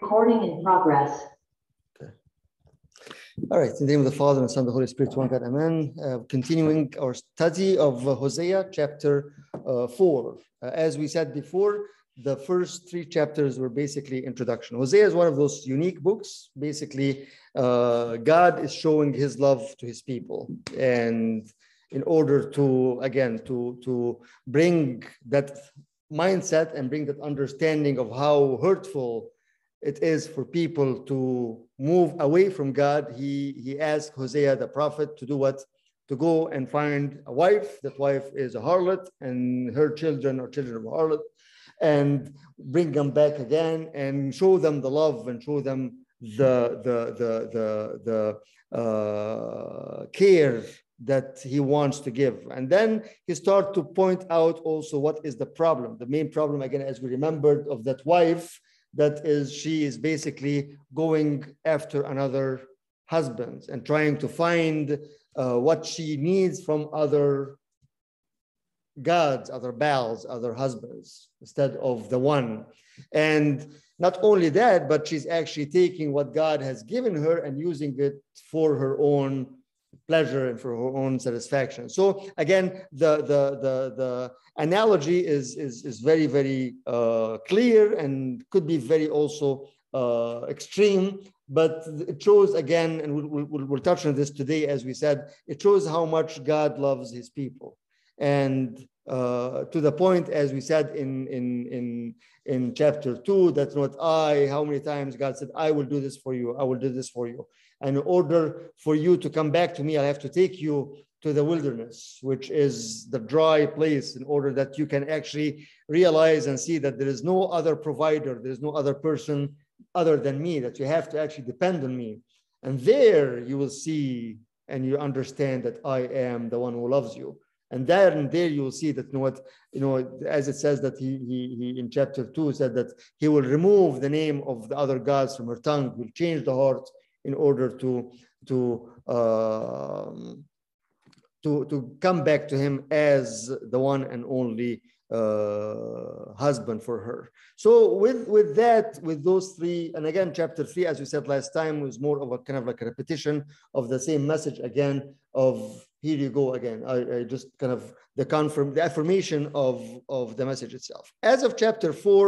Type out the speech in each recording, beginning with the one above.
Recording in progress. Okay. All right, in the name of the Father and Son, the Holy Spirit, one God, Amen. Uh, continuing our study of uh, Hosea, chapter uh, four. Uh, as we said before, the first three chapters were basically introduction. Hosea is one of those unique books. Basically, uh, God is showing His love to His people, and in order to again to to bring that mindset and bring that understanding of how hurtful it is for people to move away from God, he, he asked Hosea the prophet to do what? To go and find a wife. That wife is a harlot, and her children are children of a harlot, and bring them back again and show them the love and show them the the the the, the uh, care that he wants to give. And then he started to point out also what is the problem. The main problem, again, as we remembered, of that wife that is she is basically going after another husband and trying to find uh, what she needs from other gods other baals other husbands instead of the one. And not only that but she's actually taking what god has given her and using it for her own pleasure and for her own satisfaction. So again, the the the the analogy is is is very very uh, clear and could be very also uh, extreme, but it shows again, and we'll, we'll, we'll touch on this today, as we said, it shows how much God loves His people, and uh, to the point, as we said in in in in chapter two, that's not I, how many times God said, I will do this for you, I will do this for you. In order for you to come back to me, I have to take you to the wilderness, which is the dry place, in order that you can actually realize and see that there is no other provider, there is no other person other than me, that you have to actually depend on me. And there you will see and you understand that I am the one who loves you. And there and there you will see that you know what you know as it says that he, he, he in chapter two said that he will remove the name of the other gods from her tongue, will change the heart in order to to uh, to to come back to him as the one and only uh, husband for her. So with with that, with those three, and again, chapter three, as we said last time, was more of a kind of like a repetition of the same message again. Of here you go again. I, I just kind of the confirm the affirmation of of the message itself. As of chapter four,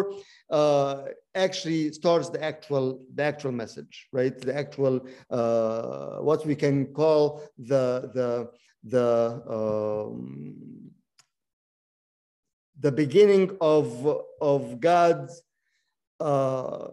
uh, actually starts the actual the actual message, right? The actual uh, what we can call the the the um, the beginning of of God's uh,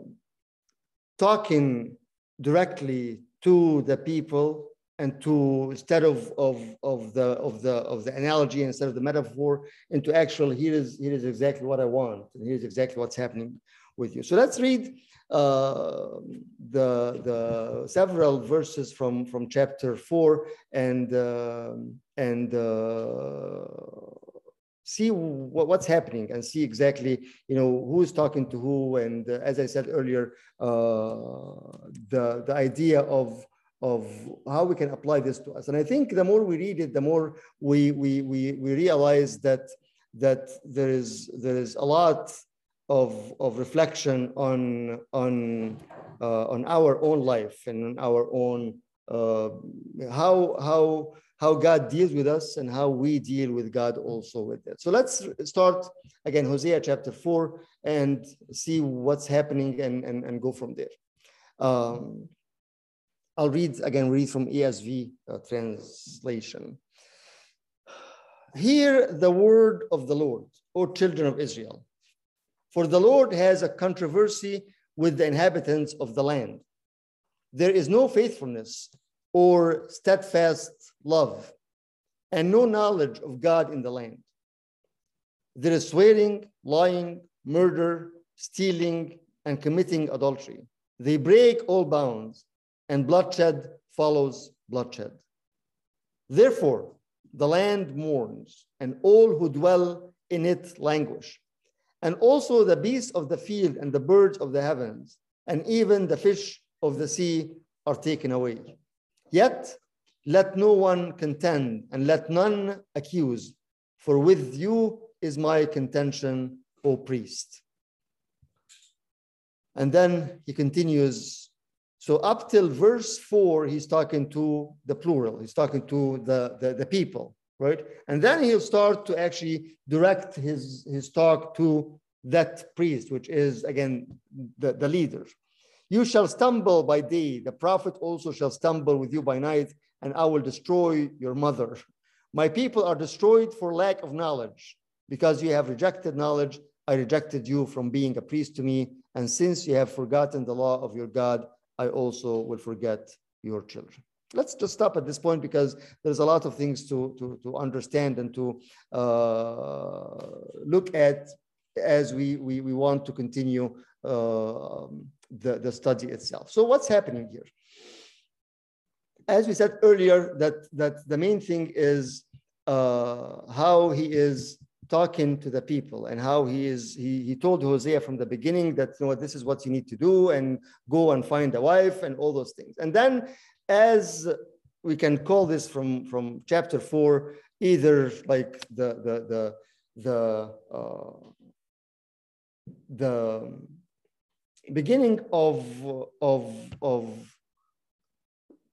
talking directly to the people and to instead of of of the of the of the analogy instead of the metaphor into actual here is here is exactly what I want and here's exactly what's happening with you. So let's read uh, the the several verses from from chapter four and uh, and uh, see what, what's happening and see exactly you know who's talking to who and uh, as i said earlier uh, the the idea of of how we can apply this to us and i think the more we read it the more we we we, we realize that that there is there is a lot of of reflection on on uh, on our own life and on our own uh, how how how God deals with us and how we deal with God also with it. So let's start again, Hosea chapter four, and see what's happening and, and, and go from there. Um, I'll read again, read from ESV uh, translation. Hear the word of the Lord, O children of Israel. For the Lord has a controversy with the inhabitants of the land. There is no faithfulness or steadfast love and no knowledge of God in the land. There is swearing, lying, murder, stealing, and committing adultery. They break all bounds, and bloodshed follows bloodshed. Therefore, the land mourns, and all who dwell in it languish. And also the beasts of the field and the birds of the heavens, and even the fish of the sea are taken away. Yet let no one contend and let none accuse, for with you is my contention, O priest. And then he continues. So up till verse four, he's talking to the plural. He's talking to the, the, the people, right? And then he'll start to actually direct his, his talk to that priest, which is again the, the leader. You shall stumble by day, the prophet also shall stumble with you by night, and I will destroy your mother. My people are destroyed for lack of knowledge. Because you have rejected knowledge, I rejected you from being a priest to me. And since you have forgotten the law of your God, I also will forget your children. Let's just stop at this point because there's a lot of things to, to, to understand and to uh, look at as we, we, we want to continue uh, the, the study itself. So what's happening here? As we said earlier, that, that the main thing is uh, how he is talking to the people and how he is he, he told hosea from the beginning that you know this is what you need to do and go and find a wife and all those things. And then as we can call this from from chapter four either like the the the the uh, the beginning of of of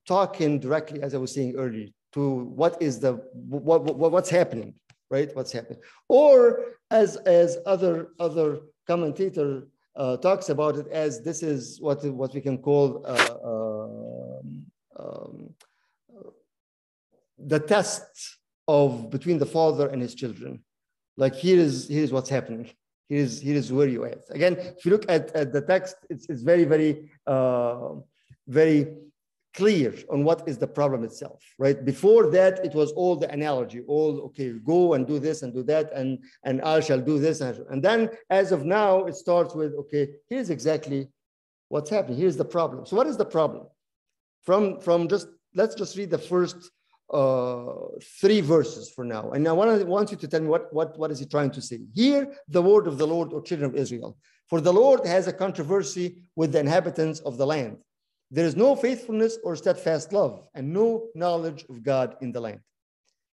talking directly as i was saying earlier to what is the what, what what's happening right? What's happening? Or as, as other, other commentator uh, talks about it as this is what, what we can call uh, um, um, the test of between the father and his children. Like here is, here is what's happening. Here is, here is where you at. Again, if you look at, at the text, it's, it's very, very, uh, very clear on what is the problem itself, right? Before that, it was all the analogy, all, okay, go and do this and do that, and, and I shall do this. And, and then as of now, it starts with, okay, here's exactly what's happening. Here's the problem. So what is the problem? From, from just, let's just read the first uh, three verses for now. And now, I want, want you to tell me what, what, what is he trying to say. Hear the word of the Lord, O children of Israel. For the Lord has a controversy with the inhabitants of the land there is no faithfulness or steadfast love, and no knowledge of God in the land.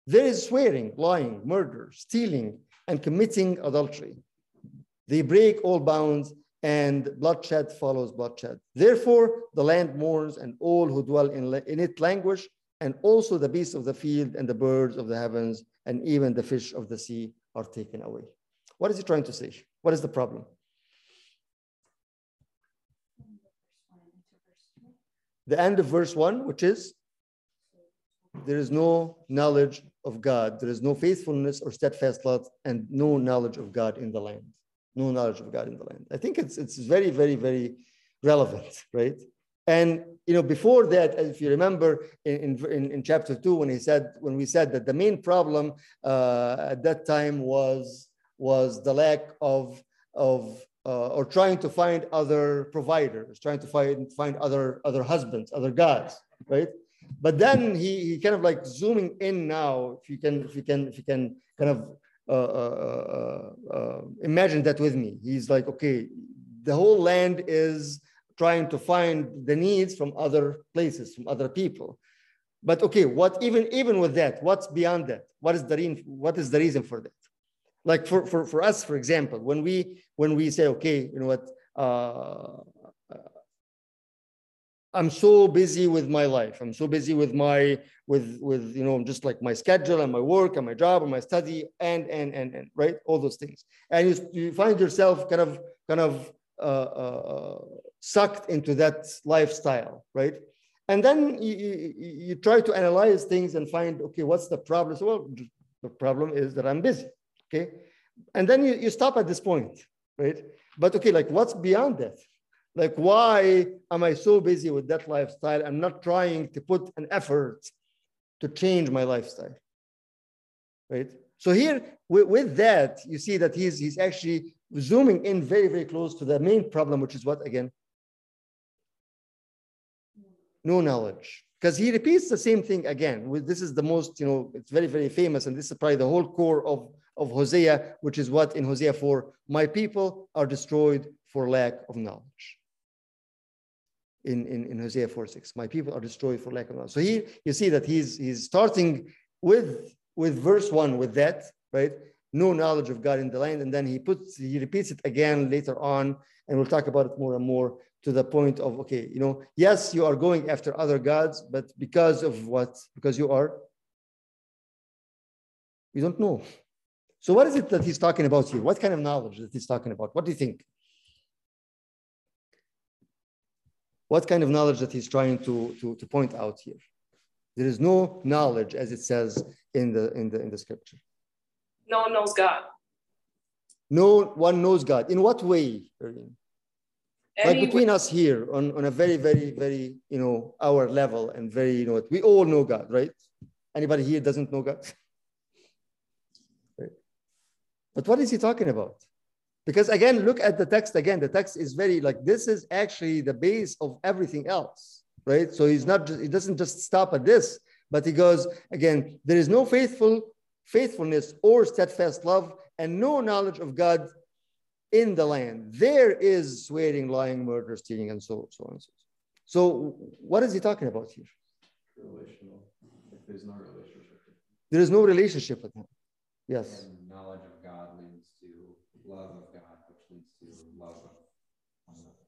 There is swearing, lying, murder, stealing, and committing adultery. They break all bounds, and bloodshed follows bloodshed. Therefore, the land mourns, and all who dwell in, in it languish, and also the beasts of the field, and the birds of the heavens, and even the fish of the sea are taken away. What is he trying to say? What is the problem? The end of verse one, which is there is no knowledge of God. There is no faithfulness or steadfast love and no knowledge of God in the land. No knowledge of God in the land. I think it's, it's very, very, very relevant, right? And you know, before that, if you remember in, in, in chapter two, when he said, when we said that the main problem uh, at that time was was the lack of of uh, or trying to find other providers, trying to find find other other husbands, other guys, right? But then he, he kind of like zooming in now. If you can if you can if you can kind of uh, uh, uh, uh imagine that with me, he's like, okay, the whole land is trying to find the needs from other places, from other people. But okay, what even even with that, what's beyond that? What is the what is the reason for that? Like for, for, for us, for example, when we when we say, okay, you know what, uh, I'm so busy with my life. I'm so busy with my with with you know just like my schedule and my work and my job and my study and and and and right all those things. And you, you find yourself kind of kind of uh, uh, sucked into that lifestyle, right? And then you, you, you try to analyze things and find okay, what's the problem? So well, the problem is that I'm busy okay? And then you, you stop at this point, right? But okay, like what's beyond that? Like, why am I so busy with that lifestyle? I'm not trying to put an effort to change my lifestyle, right? So here, with, that, you see that he's, he's actually zooming in very, very close to the main problem, which is what again? No knowledge because he repeats the same thing again. This is the most, you know, it's very, very famous, and this is probably the whole core of of Hosea, which is what in Hosea 4, my people are destroyed for lack of knowledge. In, in, in Hosea 4, 6, my people are destroyed for lack of knowledge. So here you see that he's, he's starting with, with verse 1 with that, right? no knowledge of God in the land. And then he puts, he repeats it again later on, and we'll talk about it more and more to the point of, okay, you know, yes, you are going after other gods, but because of what? Because you are, you don't know. So what is it that he's talking about here? What kind of knowledge that he's talking about? What do you think? What kind of knowledge that he's trying to, to, to point out here? There is no knowledge, as it says in the in the in the scripture. No one knows God. No one knows God. In what way, Irene? Like Any- between us here on, on a very, very, very, you know, our level and very, you know, we all know God, right? Anybody here doesn't know God? But what is he talking about? Because again, look at the text again. The text is very like this is actually the base of everything else, right? So he's not just he doesn't just stop at this, but he goes again, there is no faithful faithfulness or steadfast love and no knowledge of God in the land. There is swearing, lying, murder, stealing, and so, so on and so on. So what is he talking about here? relational. There's no relationship. There is no relationship with him. Yes. And knowledge of God leads to love of God, which leads to love of one another.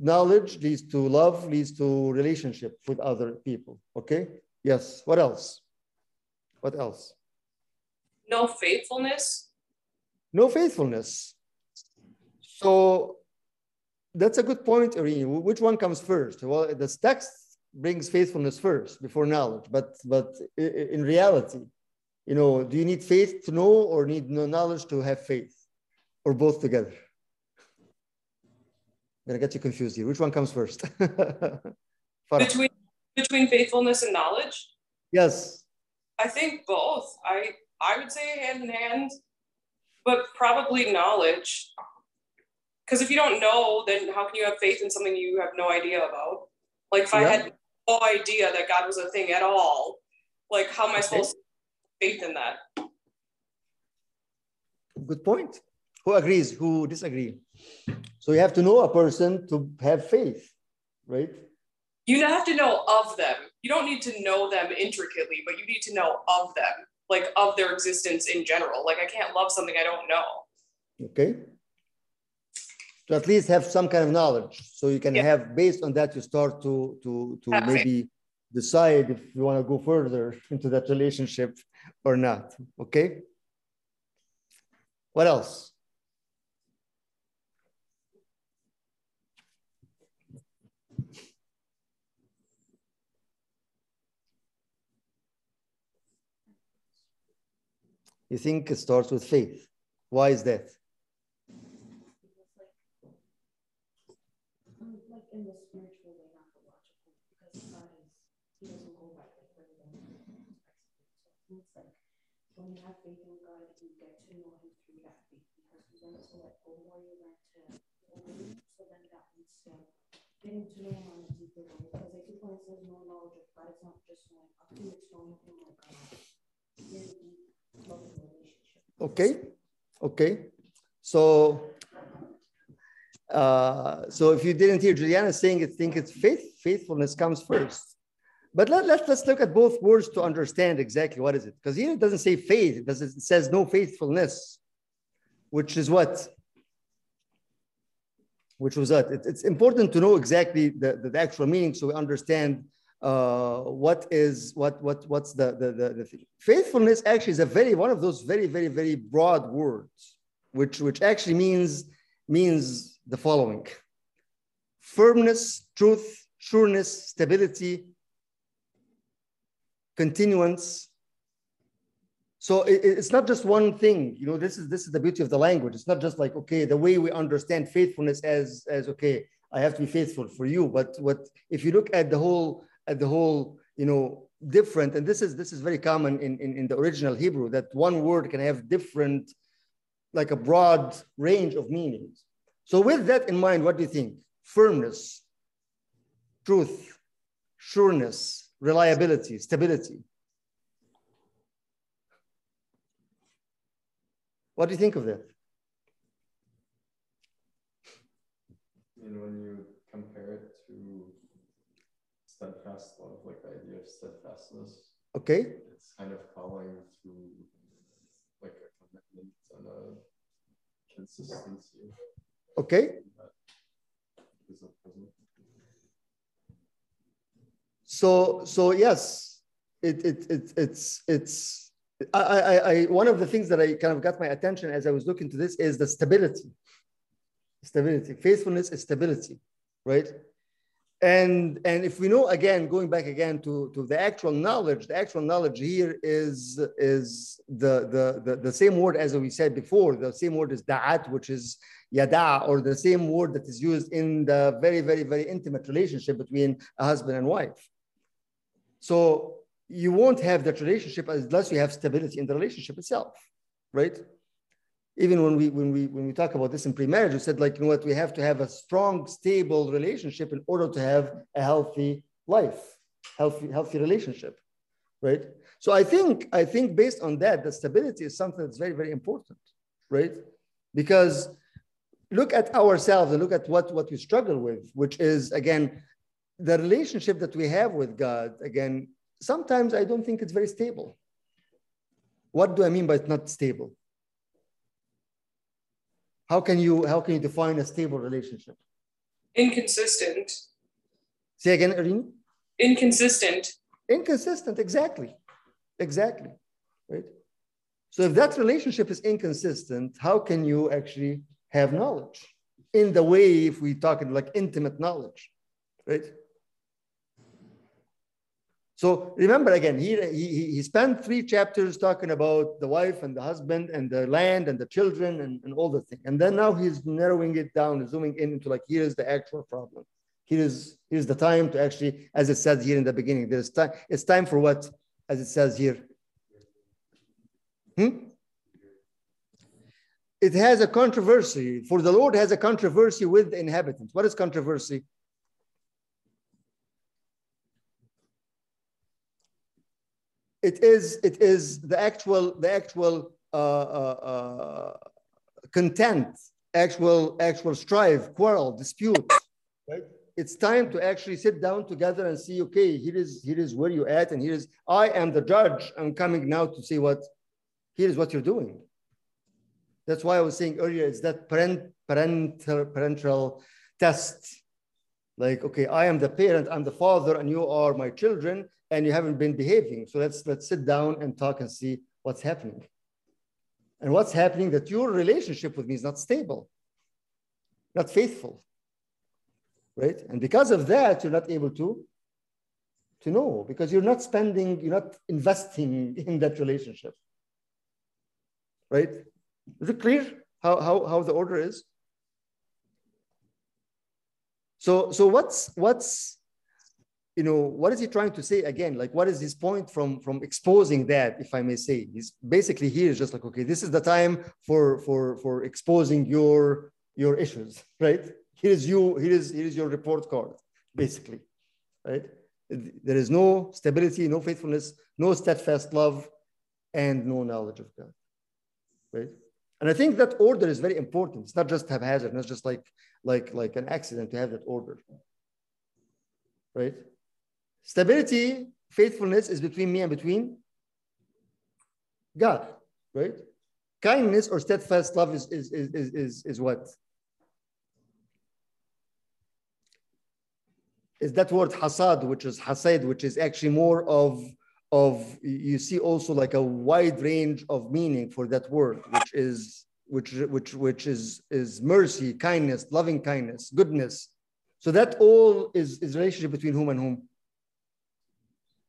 Knowledge leads to love, leads to relationship with other people. Okay. Yes. What else? What else? no faithfulness. No faithfulness. So that's a good point, Irene. Which one comes first? Well, the text brings faithfulness first before knowledge, but but in reality, you know, do you need faith to know or need no knowledge to have faith, or both together? I'm gonna get you confused here. Which one comes first? Between between faithfulness and knowledge. yes. I think both. I I would say hand in hand, but probably knowledge. Because if you don't know, then how can you have faith in something you have no idea about? Like if I had no idea that God was a thing at all, like how am I Okay. supposed to have faith in that? Good point. Who agrees? Who disagree? So you have to know a person to have faith, right? You have to know of them. You don't need to know them intricately, but you need to know of them, like of their existence in general. Like I can't love something I don't know. Okay. To at least have some kind of knowledge. So you can Yeah. have, based on that, you start to to to Have faith. maybe decide if you want to go further into that relationship or not. Okay. What else? You think it starts with faith. Why is that? Like in the spiritual way, not the logical, because God is, he doesn't go by like everything. So it's like when you have faith in God, you get to know him through that faith because you learn to let go more, you learn to believe. So then that leads to getting to know him on a deeper level. Because says no knowledge of God, it's not just knowing of him, it's knowing him like relationship. Okay. Okay. So, uh, so if you didn't hear Juliana saying it, think it's faith, faithfulness comes first. But let, let, let's look at both words to understand exactly what is it. Because here it doesn't say faith, it, does, it says no faithfulness, which is what? Which was that? It, it's important to know exactly the, the, the actual meaning so we understand uh, what is what what what's the, the the the thing. faithfulness actually is a very one of those very very very broad words which which actually means means the following. Firmness truth sureness stability continuance. So it, it- it's not just one thing. You know this is this is the beauty of the language. It's not just like okay the way we understand faithfulness as as okay i have to be faithful for you. But what if you look at the whole at the whole you know different and this is this is very common in, in in the original hebrew that one word can have different like a broad range of meanings. So with that in mind what do you think? Firmness truth sureness reliability stability. What do you think of that? You it to steadfast love, like the idea of steadfastness, okay it's kind of calling through like a commitment and a consistency Okay. that is a present. So so yes, it it, it it's it's I, I I one of the things that I kind of got my attention as I was looking to this is the stability. Stability, faithfulness is stability, right? And and if we know again, going back again to, to the actual knowledge, the actual knowledge here is is the, the the the same word as we said before. The same word is da'at, which is yada, or the same word that is used in the very very very intimate relationship between a husband and wife. So you won't have that relationship unless you have stability in the relationship itself, right? Even when we when we when we talk about this in pre-marriage, we said like you know what we have to have a strong, stable relationship in order to have a healthy life, healthy healthy relationship, right? So I think I think based on that, the stability is something that's very very important, right? Because look at ourselves and look at what what we struggle with, which is again the relationship that we have with God, again, sometimes I don't think it's very stable. What do I mean by it's not stable? How can you how can you define a stable relationship? Inconsistent. Say again, Irene? Inconsistent. Inconsistent, exactly. Exactly. Right? So if that relationship is inconsistent, how can you actually have knowledge? In the way, if we talk in like intimate knowledge, right? So remember again, he, he, he spent three chapters talking about the wife and the husband and the land and the children and, and all the things. And then now he's narrowing it down, and zooming in into like, here is the actual problem. Here is, here's the time to actually, as it says here in the beginning, there's time, it's time for what, as it says here. Hmm? It has a controversy, for the Lord has a controversy with the inhabitants. What is controversy? It is it is the actual the actual uh, uh, uh, content actual actual strive quarrel dispute right? It's time to actually sit down together and see okay here is here is where you're at and here is i am the judge. I'm coming now to see what here is what you're doing. That's why i was saying earlier it's that parent parental parental test. Like okay i am the parent i'm the father and you are my children and you haven't been behaving. So let's let's sit down and talk and see what's happening. And what's happening that your relationship with me is not stable, not faithful. Right? And because of that, you're not able to to know because you're not spending, you're not investing in that relationship. Right? Is it clear how, how, how the order is? So, so what's what's you know, what is he trying to say again? Like, what is his point from from exposing that, if I may say? He's basically here is just like, okay, this is the time for for for exposing your your issues, right? Here is you, here is here is your report card, basically, right? There is no stability, no faithfulness, no steadfast love, and no knowledge of God, right? And I think that order is very important. It's not just haphazard, not just like like like an accident to have that order, right? Stability, faithfulness is between me and between God, right? Kindness or steadfast love is, is, is, is, is what? Is that word hasad, which is hasad, which is actually more of, of you see also like a wide range of meaning for that word, which is which which which is is mercy, kindness, loving kindness, goodness. So that all is, is relationship between whom and whom?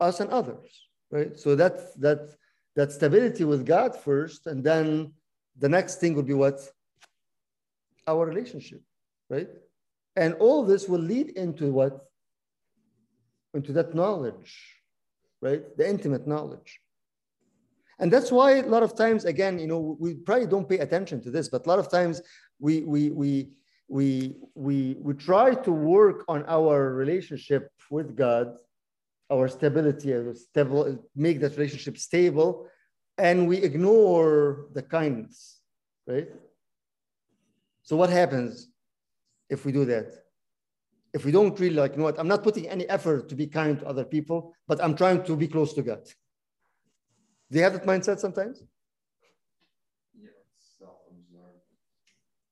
Us and others, right? So that's that that stability with God first, and then the next thing would be what our relationship, right? And all this will lead into what into that knowledge, right? The intimate knowledge. And that's why a lot of times, again, you know, we probably don't pay attention to this, but a lot of times we we we we we we try to work on our relationship with God our stability, uh, stable, make that relationship stable, and we ignore the kindness, right? So what happens if we do that? If we don't really like, you know what, I'm not putting any effort to be kind to other people, but I'm trying to be close to God. Do you have that mindset sometimes? Yes.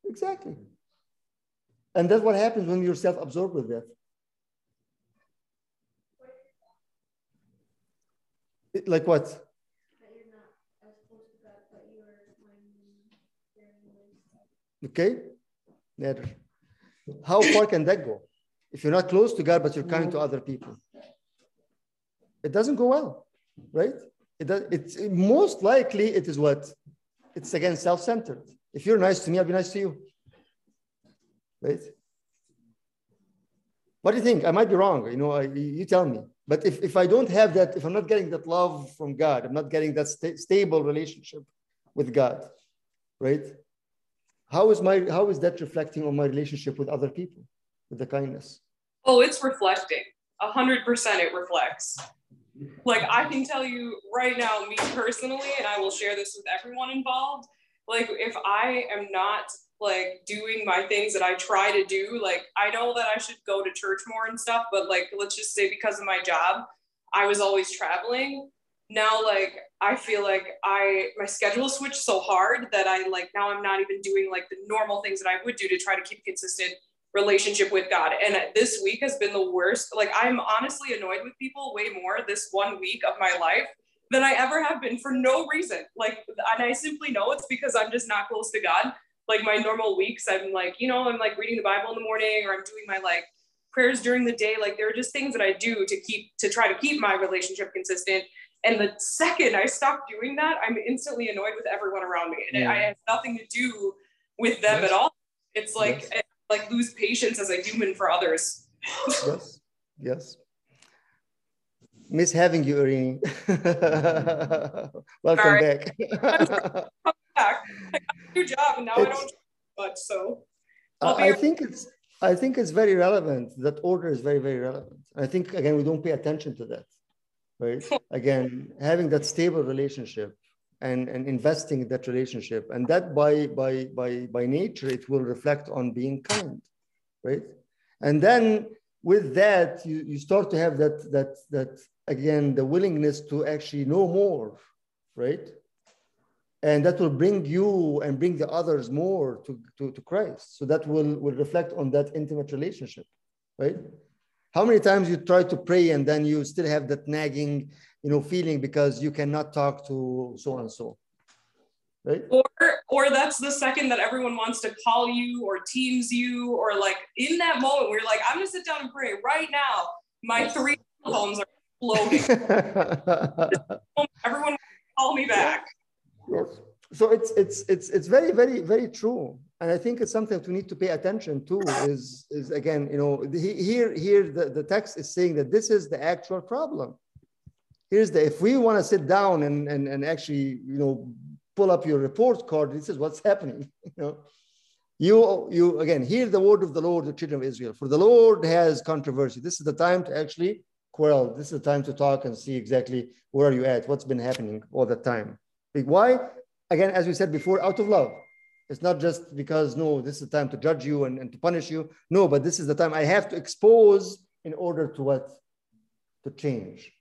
Exactly. And that's what happens when you're self-absorbed with that. It- Like what? That you're not as close to God, but you are minding your what? Okay? Never. How far can that go? If you're not close to God, but you're kind to mm-hmm. other people, it doesn't go well, right? It does, it's it- most likely it is what? It's again self-centered. If you're nice to me, I'll be nice to you. Right? What do you think? I might be wrong. You know, I, you tell me. But if, if I don't have that, if I'm not getting that love from God, I'm not getting that sta- stable relationship with God, right? How is my how is that reflecting on my relationship with other people, with the kindness? Oh, it's reflecting. A hundred percent it reflects. Like I can tell you right now, me personally, and I will share this with everyone involved. Like if I am not like doing my things that I try to do, like I know that I should go to church more and stuff, but like let's just say because of my job, I was always traveling. Now like I feel like I my schedule switched so hard that I like now I'm not even doing like the normal things that I would do to try to keep a consistent relationship with God. And this week has been the worst. Like I'm honestly annoyed with people way more this one week of my life than I ever have been for no reason. Like, and I simply know it's because I'm just not close to God. Like my normal weeks, I'm like, you know, I'm like reading the Bible in the morning or I'm doing my like prayers during the day. Like there are just things that I do to keep to try to keep my relationship consistent. And the second I stop doing that, I'm instantly annoyed with everyone around me. And Yeah. I have nothing to do with them Yes. at all. It's like Yes. like lose patience as a human for others. Yes, yes. Miss having you, Irene. Welcome back. Back. I got a new job and now I don't much. So uh, I I think it's I think it's very relevant. That order is very, very relevant. I think again we don't pay attention to that. Right? again, having that stable relationship and, and investing in that relationship. And that by by by by nature, it will reflect on being kind. Right. And then with that, you, you start to have that that that again the willingness to actually know more, right? And that will bring you and bring the others more to, to, to Christ. So that will, will reflect on that intimate relationship, right? How many times you try to pray and then you still have that nagging, you know, feeling because you cannot talk to so and so, right? or or that's the second that everyone wants to call you or teams you or like in that moment where you're like, I'm gonna sit down and pray right now. My three phones are exploding. Everyone call me back. Yes. So it's it's it's it's very very very true, and I think it's something we need to pay attention to. Is is again, you know, the- here here the, the text is saying that this is the actual problem. Here's the if we want to sit down and and and actually you know pull up your report card, this is what's happening. You know, you you again hear the word of the Lord, the children of Israel. For the Lord has controversy. This is the time to actually quell. This is the time to talk and see exactly where are you at, what's been happening all the time. Why? Again, as we said before, out of love. It's not just because, no, this is the time to judge you and, and to punish you. No, but this is the time I have to expose in order to what? To change.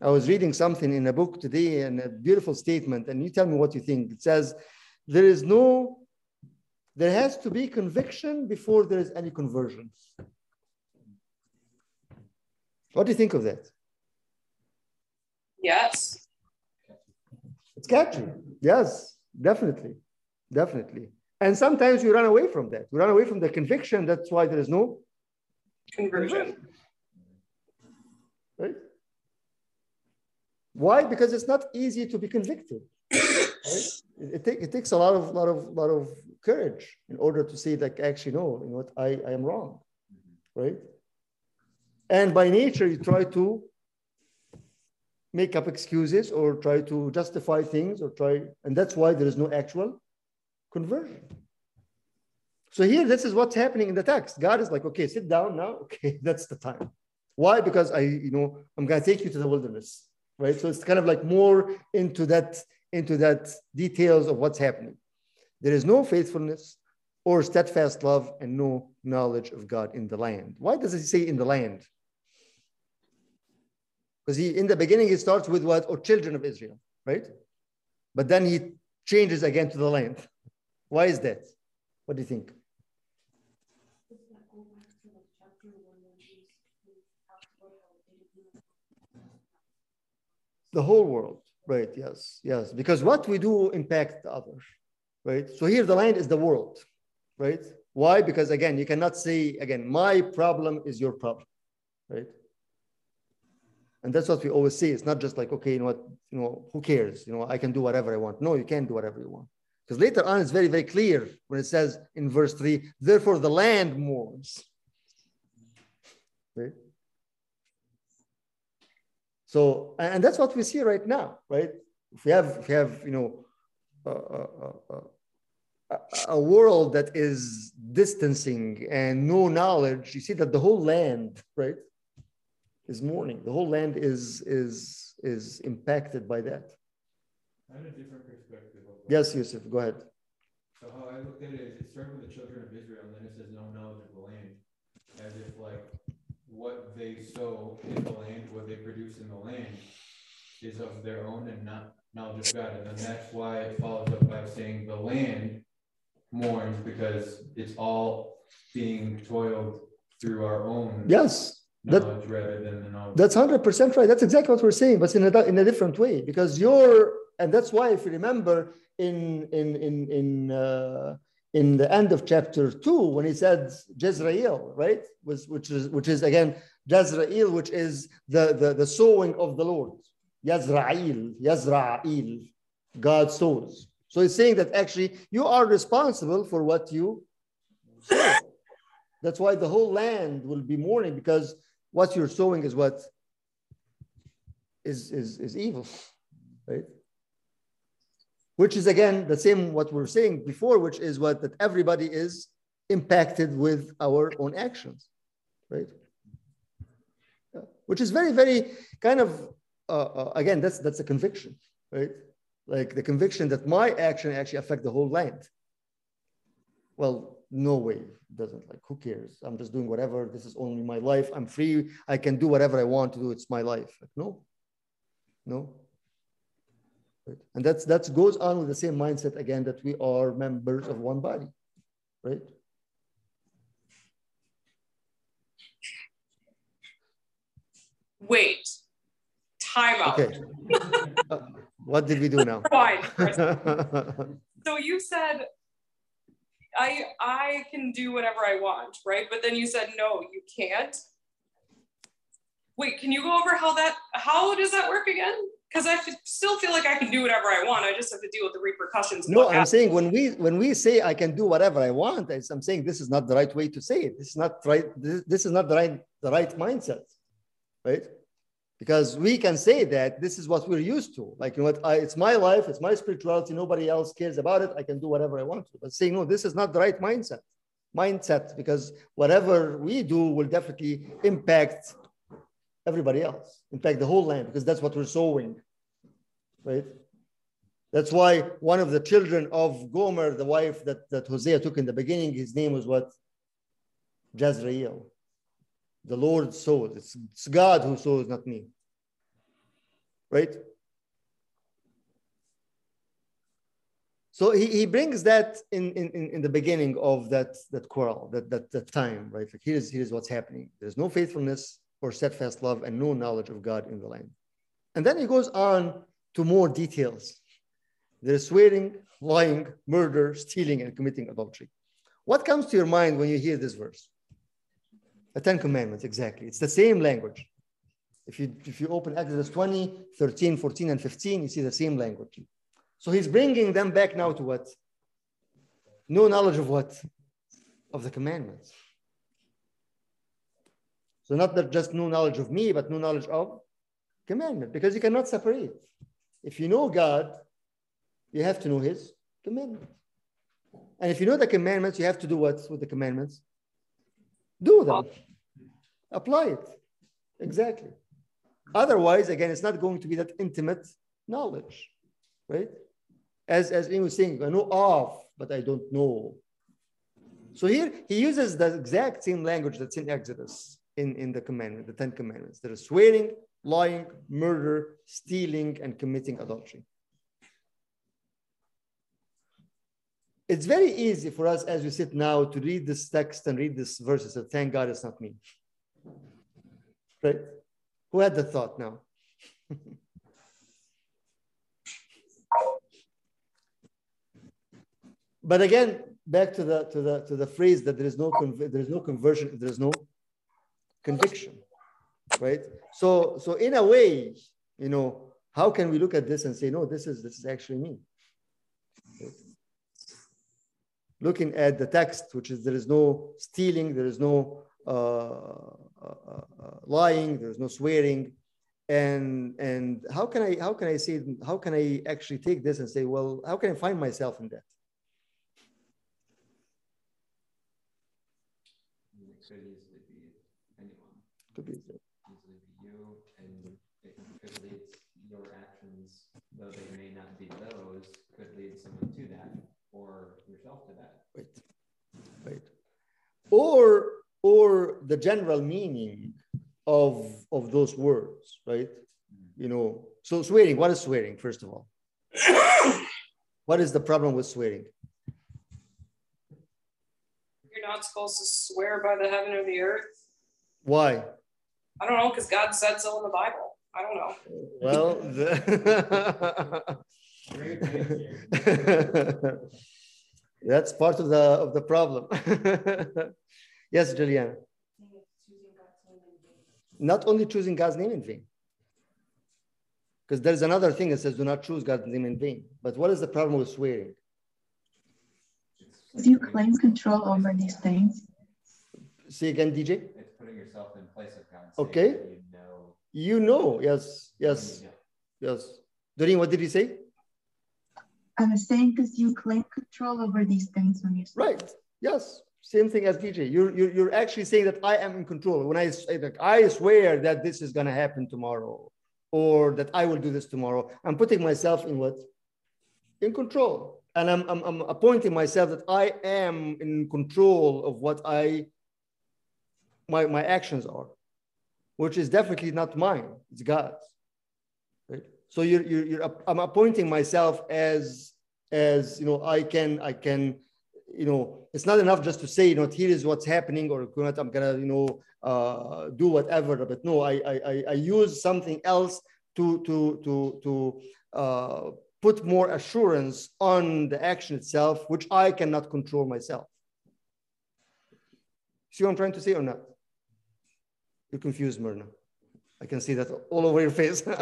I was reading something in a book today and a beautiful statement, and you tell me what you think. It says, there is no, there has to be conviction before there is any conversion. What do you think of that? Yes. It's catchy. Yes, definitely. Definitely. And sometimes you run away from that. You run away from the conviction. That's why there is no Conversion. right? Why? Because it's not easy to be convicted. Right? It, take, it takes a lot of lot of lot of courage in order to say like actually no, you know what, I, I am wrong. Right? And by nature, you try to make up excuses or try to justify things or try, and that's why there is no actual conversion. So here, this is what's happening in the text. God is like, okay, sit down now. Okay, that's the time. Why? Because I, you know, I'm gonna take you to the wilderness, right? So it's kind of like more into that, into that details of what's happening. There is no faithfulness or steadfast love and no knowledge of God in the land. Why does he say in the land? Because he in the beginning he starts with what? Or children of Israel, right? But then he changes again to the land. Why is that? What do you think? The whole world, right? Yes, yes. Because what we do impact the others, right? So here the land is the world, right? Why? Because again, you cannot say again, my problem is your problem, right? And that's what we always say. It's not just like, okay, you know what, you know, who cares? You know, I can do whatever I want. No, you can't do whatever you want. Because later on, it's very, very clear when it says in verse three, therefore the land mourns. Right? So, and that's what we see right now, right? If we have, if we have, you know, a world that is distancing and no knowledge, you see that the whole land, right, is mourning. The whole land is is is impacted by that. I had a different perspective. Yes, Yusuf, go ahead. So how I looked at it is it started with the children of Israel and then it says no knowledge of the land. As if like what they sow in the land, what they produce in the land is of their own and not knowledge of God. And then that's why it follows up by saying the land mourns because it's all being toiled through our own Yes, that- rather than the knowledge. That's hundred percent right. That's exactly what we're saying, but in a in a different way. Because you're, and that's why, if you remember, in in in in uh, in the end of chapter two, when he said Jezreel, right, was which is which is again Jezreel, which is the the the sowing of the Lord. Yazrael, Yazrael, God sows. So he's saying that actually you are responsible for what you sow. That's why the whole land will be mourning because what you're sowing is what is, is, is evil, right? Which is again the same what we we're saying before, which is what that everybody is impacted with our own actions, right? Which is very, very kind of uh, uh, again that's that's a conviction, right? Like the conviction that my action actually affect the whole land. Well, no way. Doesn't like who cares? I'm just doing whatever. This is only my life. I'm free. I can do whatever i want to do. It's my life. Like, no. No. Right? and that's that goes on with the same mindset again that we are members of one body. Right? Wait. Time out. okay. Uh, what did we do now? Fine. So you said I I can do whatever I want, right? But then you said no, you can't. Wait, can you go over how that how does that work again? Because I still feel like I can do whatever I want. I just have to deal with the repercussions. no i'm happens. saying when we when we say i can do whatever i want i'm saying this is not the right way to say it this is not right this, this is not the right the right mindset right because we can say that this is what we're used to like you know what I, it's my life it's my spirituality nobody else cares about it i can do whatever i want to but saying no this is not the right mindset mindset because whatever we do will definitely impact everybody else impact the whole land because that's what we're sowing right that's why one of the children of Gomer, the wife that, that Hosea took in the beginning, his name was what? Jezreel. The Lord sows. It's, it's God who sows, not me. Right? So he, he brings that in, in, in- the beginning of that, that quarrel, that, that, that time, right? Like here's, here's what's happening. There's no faithfulness or steadfast love and no knowledge of God in the land. And then he goes on to more details. There's swearing, lying, murder, stealing, and committing adultery. What comes to your mind when you hear this verse? The Ten Commandments, exactly. It's the same language. If you, if you open Exodus 20, 13, 14, and 15, you see the same language. So he's bringing them back now to what? No knowledge of what? Of the commandments. So not that just no knowledge of me, but no knowledge of commandment, because you cannot separate. If you know God, you have to know his commandment. And if you know the commandments, you have to do what with the commandments? Do that. Apply it. Exactly. Otherwise, again, it's not going to be that intimate knowledge, right? As as Ian was saying, I know of, but I don't know. So here he uses the exact same language that's in Exodus in, in the commandment, the Ten Commandments. There is swearing, lying, murder, stealing, and committing adultery. It's very easy for us as we sit now to read this text and read this verses and thank God it's not me. Right? Who had the thought now? but again, back to the to the to the phrase that there is no there is no conversion if there is no conviction, right? So so in a way, you know, how can we look at this and say, no, this is this is actually me? Right? Looking at the text, which is there is no stealing, there is no uh, uh, uh, lying, there is no swearing, and and how can I how can I say how can I actually take this and say, well, how can I find myself in that? Could be you, and your actions, though they may not be those, could lead someone to that, or yourself to that. right right or or the general meaning of of those words right you know so swearing what is swearing first of all what is the problem with swearing You're not supposed to swear by the heaven or the earth. why I don't know, because God said so in the Bible. I don't know. well the Great, thank you. That's part of the of the problem yes juliana Saying it's choosing God's name in vain. not only choosing god's name in vain because there's another thing that says do not choose god's name in vain but what is the problem with swearing Do you claim control over these things? say again dj It's putting yourself in place of God. Okay. You know. You know, yes, yes, when you know. yes. Doreen, what did you say? I was saying because you claim control over these things when you Right. Yes. Same thing as DJ. You're, you're, you're actually saying that I am in control. When I say that I swear that this is going to happen tomorrow or that I will do this tomorrow, I'm putting myself in what? In control. And I'm, I'm, I'm appointing myself that I am in control of what I, my, my actions are, which is definitely not mine. It's God's. So you're, you're, you're I'm appointing myself as, as, you know, I can, I can, you know, it's not enough just to say, you know, here is what's happening, or I'm gonna, you know, uh, do whatever. But no, I, I, I- use something else to, to, to, to uh, put more assurance on the action itself, which I cannot control myself. See what I'm trying to say or not? You're confused, Myrna. I can see that all over your face.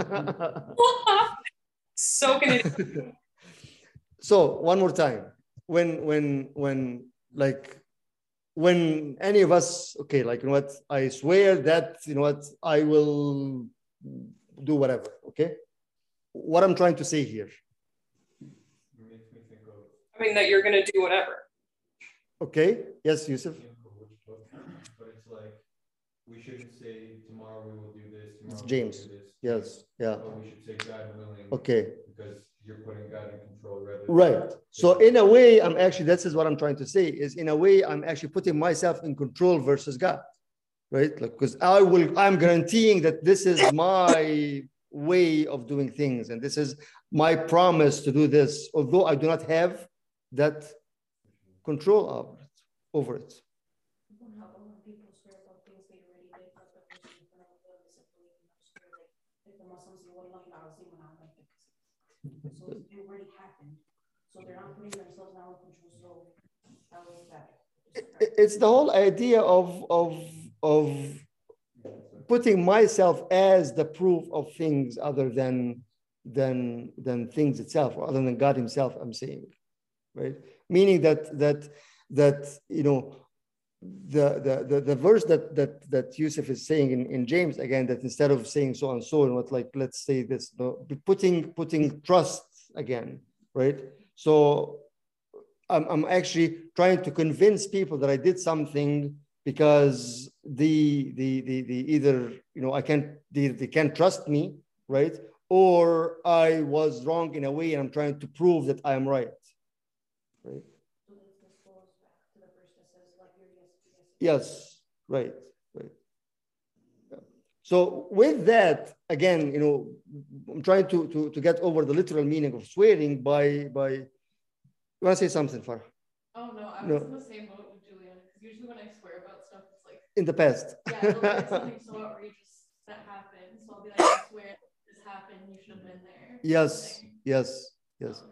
Soaking it. so one more time when when when like when any of us okay like you know what i swear that you know what i will do whatever okay what i'm trying to say here It makes me think of I mean, that you're going to do whatever. okay yes yusuf can't remember which book, but it's like we shouldn't say tomorrow we will do this. Tomorrow It's James. do this. yes yeah But we should say God willing. okay Because you're putting God in control rather. right so in a way i'm actually this is what i'm trying to say is in a way i'm actually putting myself in control versus god right like because i will i'm guaranteeing that this is my way of doing things and this is my promise to do this although i do not have that control over it over it When how when people swear about things they already did, but the person in front of them isn't believing them swear like if the Muslims say wallahi al-azim when I'm like So it already happened. So it's the whole idea of of of putting myself as the proof of things other than than than things itself or other than god himself i'm saying right? Meaning that that that you know the the the, the verse that that that yusuf is saying in, in james again that instead of saying so and so and what like let's say this putting putting trust again right so I'm, I'm actually trying to convince people that I did something because the the the, the either you know I can't they, they can't trust me right? Or I was wrong in a way and I'm trying to prove that I am right right? Yes, right right. So with that again you know I'm trying to to, to get over the literal meaning of swearing by by you want to say something Farah? Oh no, I No. was in the same boat with Juliana because usually when I swear about stuff, it's like in the past. yeah, like something so outrageous that happened. So I'll be like, I swear this happened. You should have been there. yes, Like, yes, yes. um,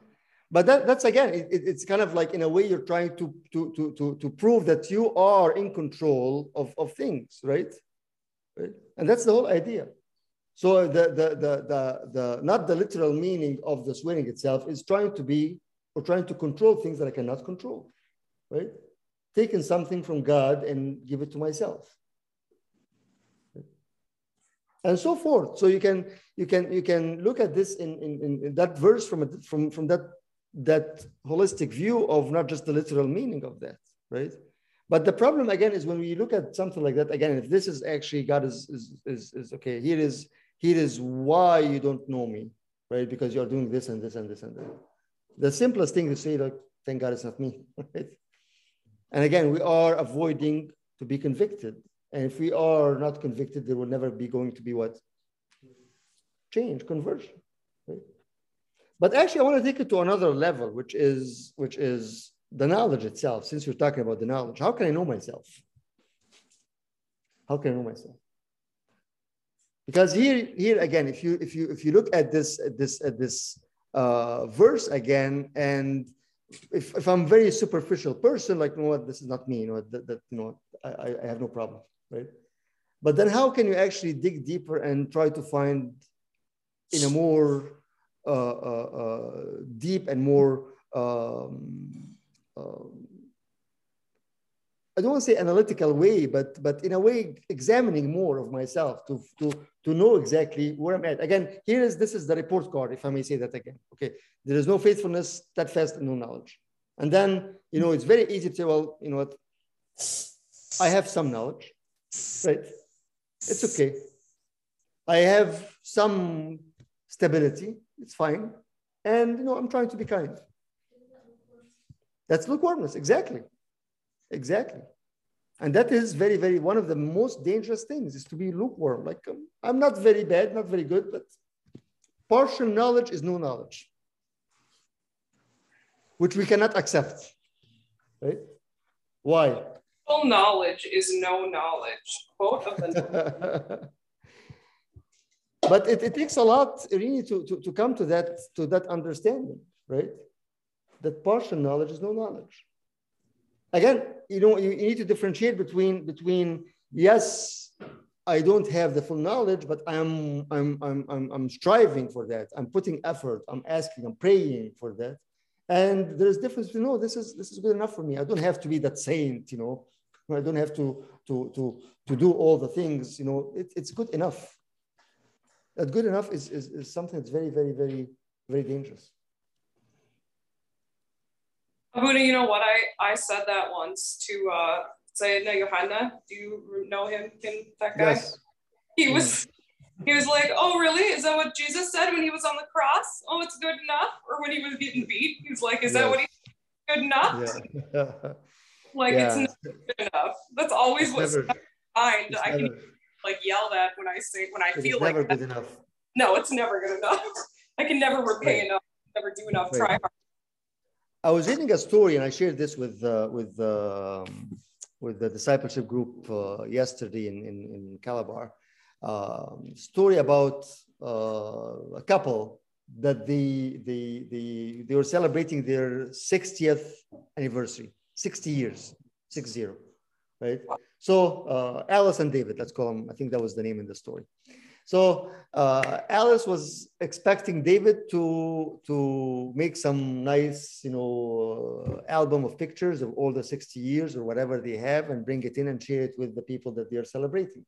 But that, that's again, it- it's kind of like in a way you're trying to, to, to, to, to prove that you are in control of, of things, right? Right? And that's the whole idea. So the, the, the, the, the, not the literal meaning of the swearing itself is trying to be, or trying to control things that I cannot control, right? Taking something from God and give it to myself. And so forth. So you can, you can, you can look at this in, in, in- that verse from, a, from, from that that holistic view of not just the literal meaning of that, right? But the problem again is when we look at something like that, again, if this is actually God is is is, is okay, here is here is why you don't know me, right? Because you're doing this and this and this and that. The simplest thing to say, like, thank God it's not me, right? And again, we are avoiding to be convicted. And if we are not convicted, there will never be going to be what? Change, conversion. But actually, I want to take it to another level, which is which is the knowledge itself. Since you're talking about the knowledge, how can I know myself? How can I know myself? Because here, here again, if you if you if you look at this at this at this uh, verse again, and if, if I'm very superficial person, like you know what, this is not me, you know that, that you know I, I- have no problem, right? But then how can you actually dig deeper and try to find in a more uh, uh, uh, deep and more um, um, I don't want to say analytical way, but but in a way examining more of myself to to to know exactly where I'm at. Again, here is this is the report card, if I may say that again. Okay, there is no faithfulness, steadfast, and no knowledge. And then you know it's very easy to say, well, you know what, I have some knowledge, right? It's okay. I have some stability. It's fine, and you know I'm trying to be kind. That's lukewarmness, exactly. Exactly. And that is very, very one of the most dangerous things is to be lukewarm. Like um, I'm not very bad, not very good, but partial knowledge is no knowledge, which we cannot accept. Right? Why? Full knowledge is no knowledge. Both of them. but it, it takes a lot really to, to, to come to that to that understanding, right? That partial knowledge is no knowledge. Again, you know, you, you need to differentiate between between yes, I don't have the full knowledge, but I'm I'm I'm I'm, I'm striving for that. I'm putting effort. I'm asking. I'm praying for that. And there's difference between no, this is this is good enough for me. I don't have to be that saint, you know. I don't have to to to to do all the things, you know. It, it's good enough that good enough is, is, is something that's very, very, very, very dangerous. Abuna, you know what? I, I said that once to uh, Sayyidina Yohanna. Do you know him, him that guy? Yes. He was he was like, Oh, really? Is that what Jesus said when he was on the cross? Oh, it's good enough? Or when he was getting beat? He was like, Is that what he good enough? Yeah. Like Yeah. it's good enough. That's always what's never, mind. I can never, like yell that when I say when I feel like never that. good enough. no, it's never good enough. I can never repay Right. enough, never do enough, Right. try hard. I was reading a story, and I shared this with uh, with um, with the discipleship group uh, yesterday in in, in Calabar. Um, story about uh, a couple that the the the they were celebrating their 60th anniversary, 60 years, six zero, right? So uh, Alice and David, let's call them. I think that was the name in the story. So uh, Alice was expecting David to to make some nice, you know, uh, album of pictures of all the 60 years or whatever they have, and bring it in and share it with the people that they are celebrating.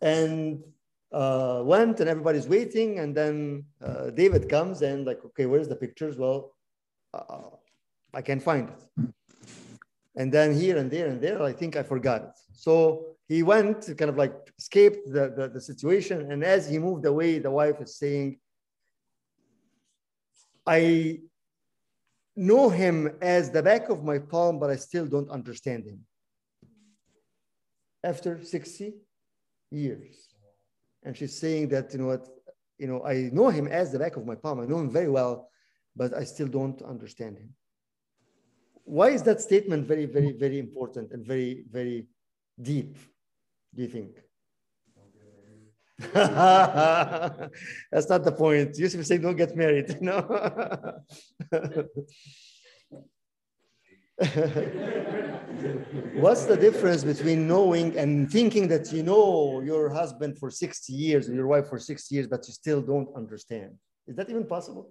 And uh, went, and everybody's waiting, and then uh, David comes and like, okay, where's the pictures? Well, uh, I can't find it. And then here and there and there, I think I forgot it. So he went kind of like escaped the, the, the situation. And as he moved away, the wife is saying, I know him as the back of my palm, but I still don't understand him. After 60 years. And she's saying that, you know what, you know, I know him as the back of my palm. I know him very well, but I still don't understand him. why is that statement very, very, very important and very, very deep? Do you think? That's not the point. Yusuf is saying, don't get married. No. What's the difference between knowing and thinking that you know your husband for 60 years and your wife for 60 years, but you still don't understand? Is that even possible?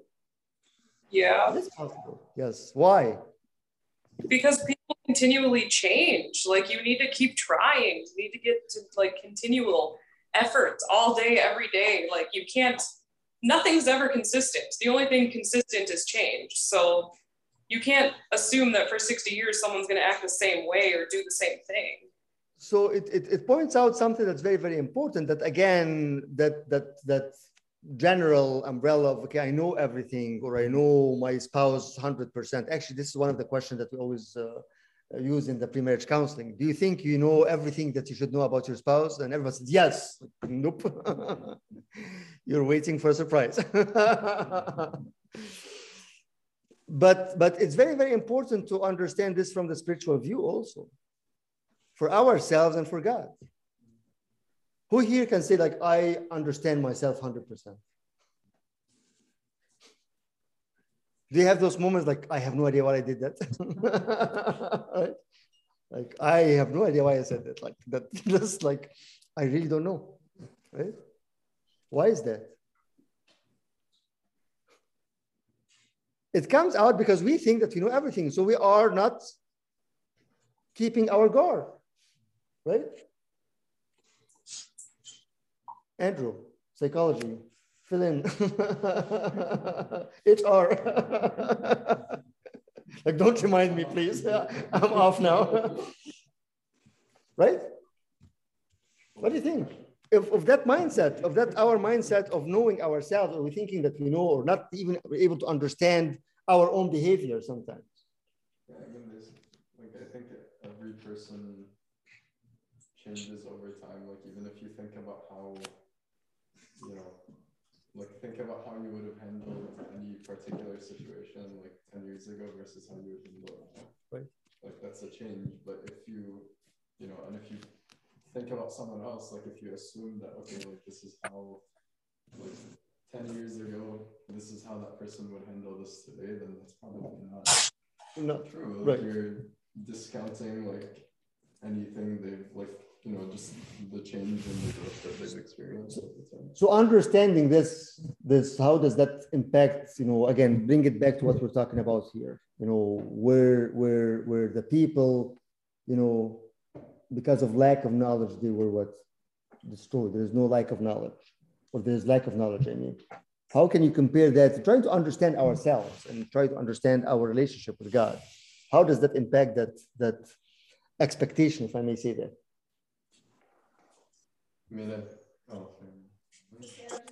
Yeah, It is possible. Yes. Why? because people continually change. Like you need to keep trying. You need to get to like continual efforts all day, every day. Like you can't. Nothing's ever consistent. The only thing consistent is change. So you can't assume that for 60 years someone's going to act the same way or do the same thing. So it, it, it points out something that's very, very important that again, that that that general umbrella of okay, I know everything or I know my spouse 100%. Actually, this is one of the questions that we always uh, use in the pre-marriage counseling. Do you think you know everything that you should know about your spouse? And everyone says yes. Nope. You're waiting for a surprise. but but it's very very important to understand this from the spiritual view also for ourselves and for God. Who here can say, like, I understand myself 100%? Do you have those moments like, I have no idea why I did that? right? Like, I have no idea why I said that. Like, that just like, I really don't know. Right? Why is that? It comes out because we think that we know everything. So we are not keeping our guard. Right? Andrew, psychology, fill in. HR. like, don't remind me, please. I'm off now. right? What do you think? If, of that mindset, of that our mindset of knowing ourselves, or we thinking that we know, or not even able to understand our own behavior sometimes. Yeah, mean, there's, like, I think every person changes over time. Like, even if you think about how, you know, like, think about how you would have handled any particular situation like 10 years ago versus how you would handle it now. Right. Like, that's a change. But if you, you know, and if you think about someone else, like, if you assume that, okay, like, this is how, like, 10 years ago, this is how that person would handle this today, then that's probably not not true. Like Right. you're discounting like anything they've like, you know, just the change in the growth that they've experienced over time. So understanding this, this, how does that impact, you know, again, bring it back to what we're talking about here, you know, where, where, where the people, you know, because of lack of knowledge, they were what? Destroyed. There is no lack of knowledge, or there's lack of knowledge, I mean. How can you compare that? Trying to understand ourselves and try to understand our relationship with God. How does that impact that, that expectation, if I may say that? I mean, it, oh,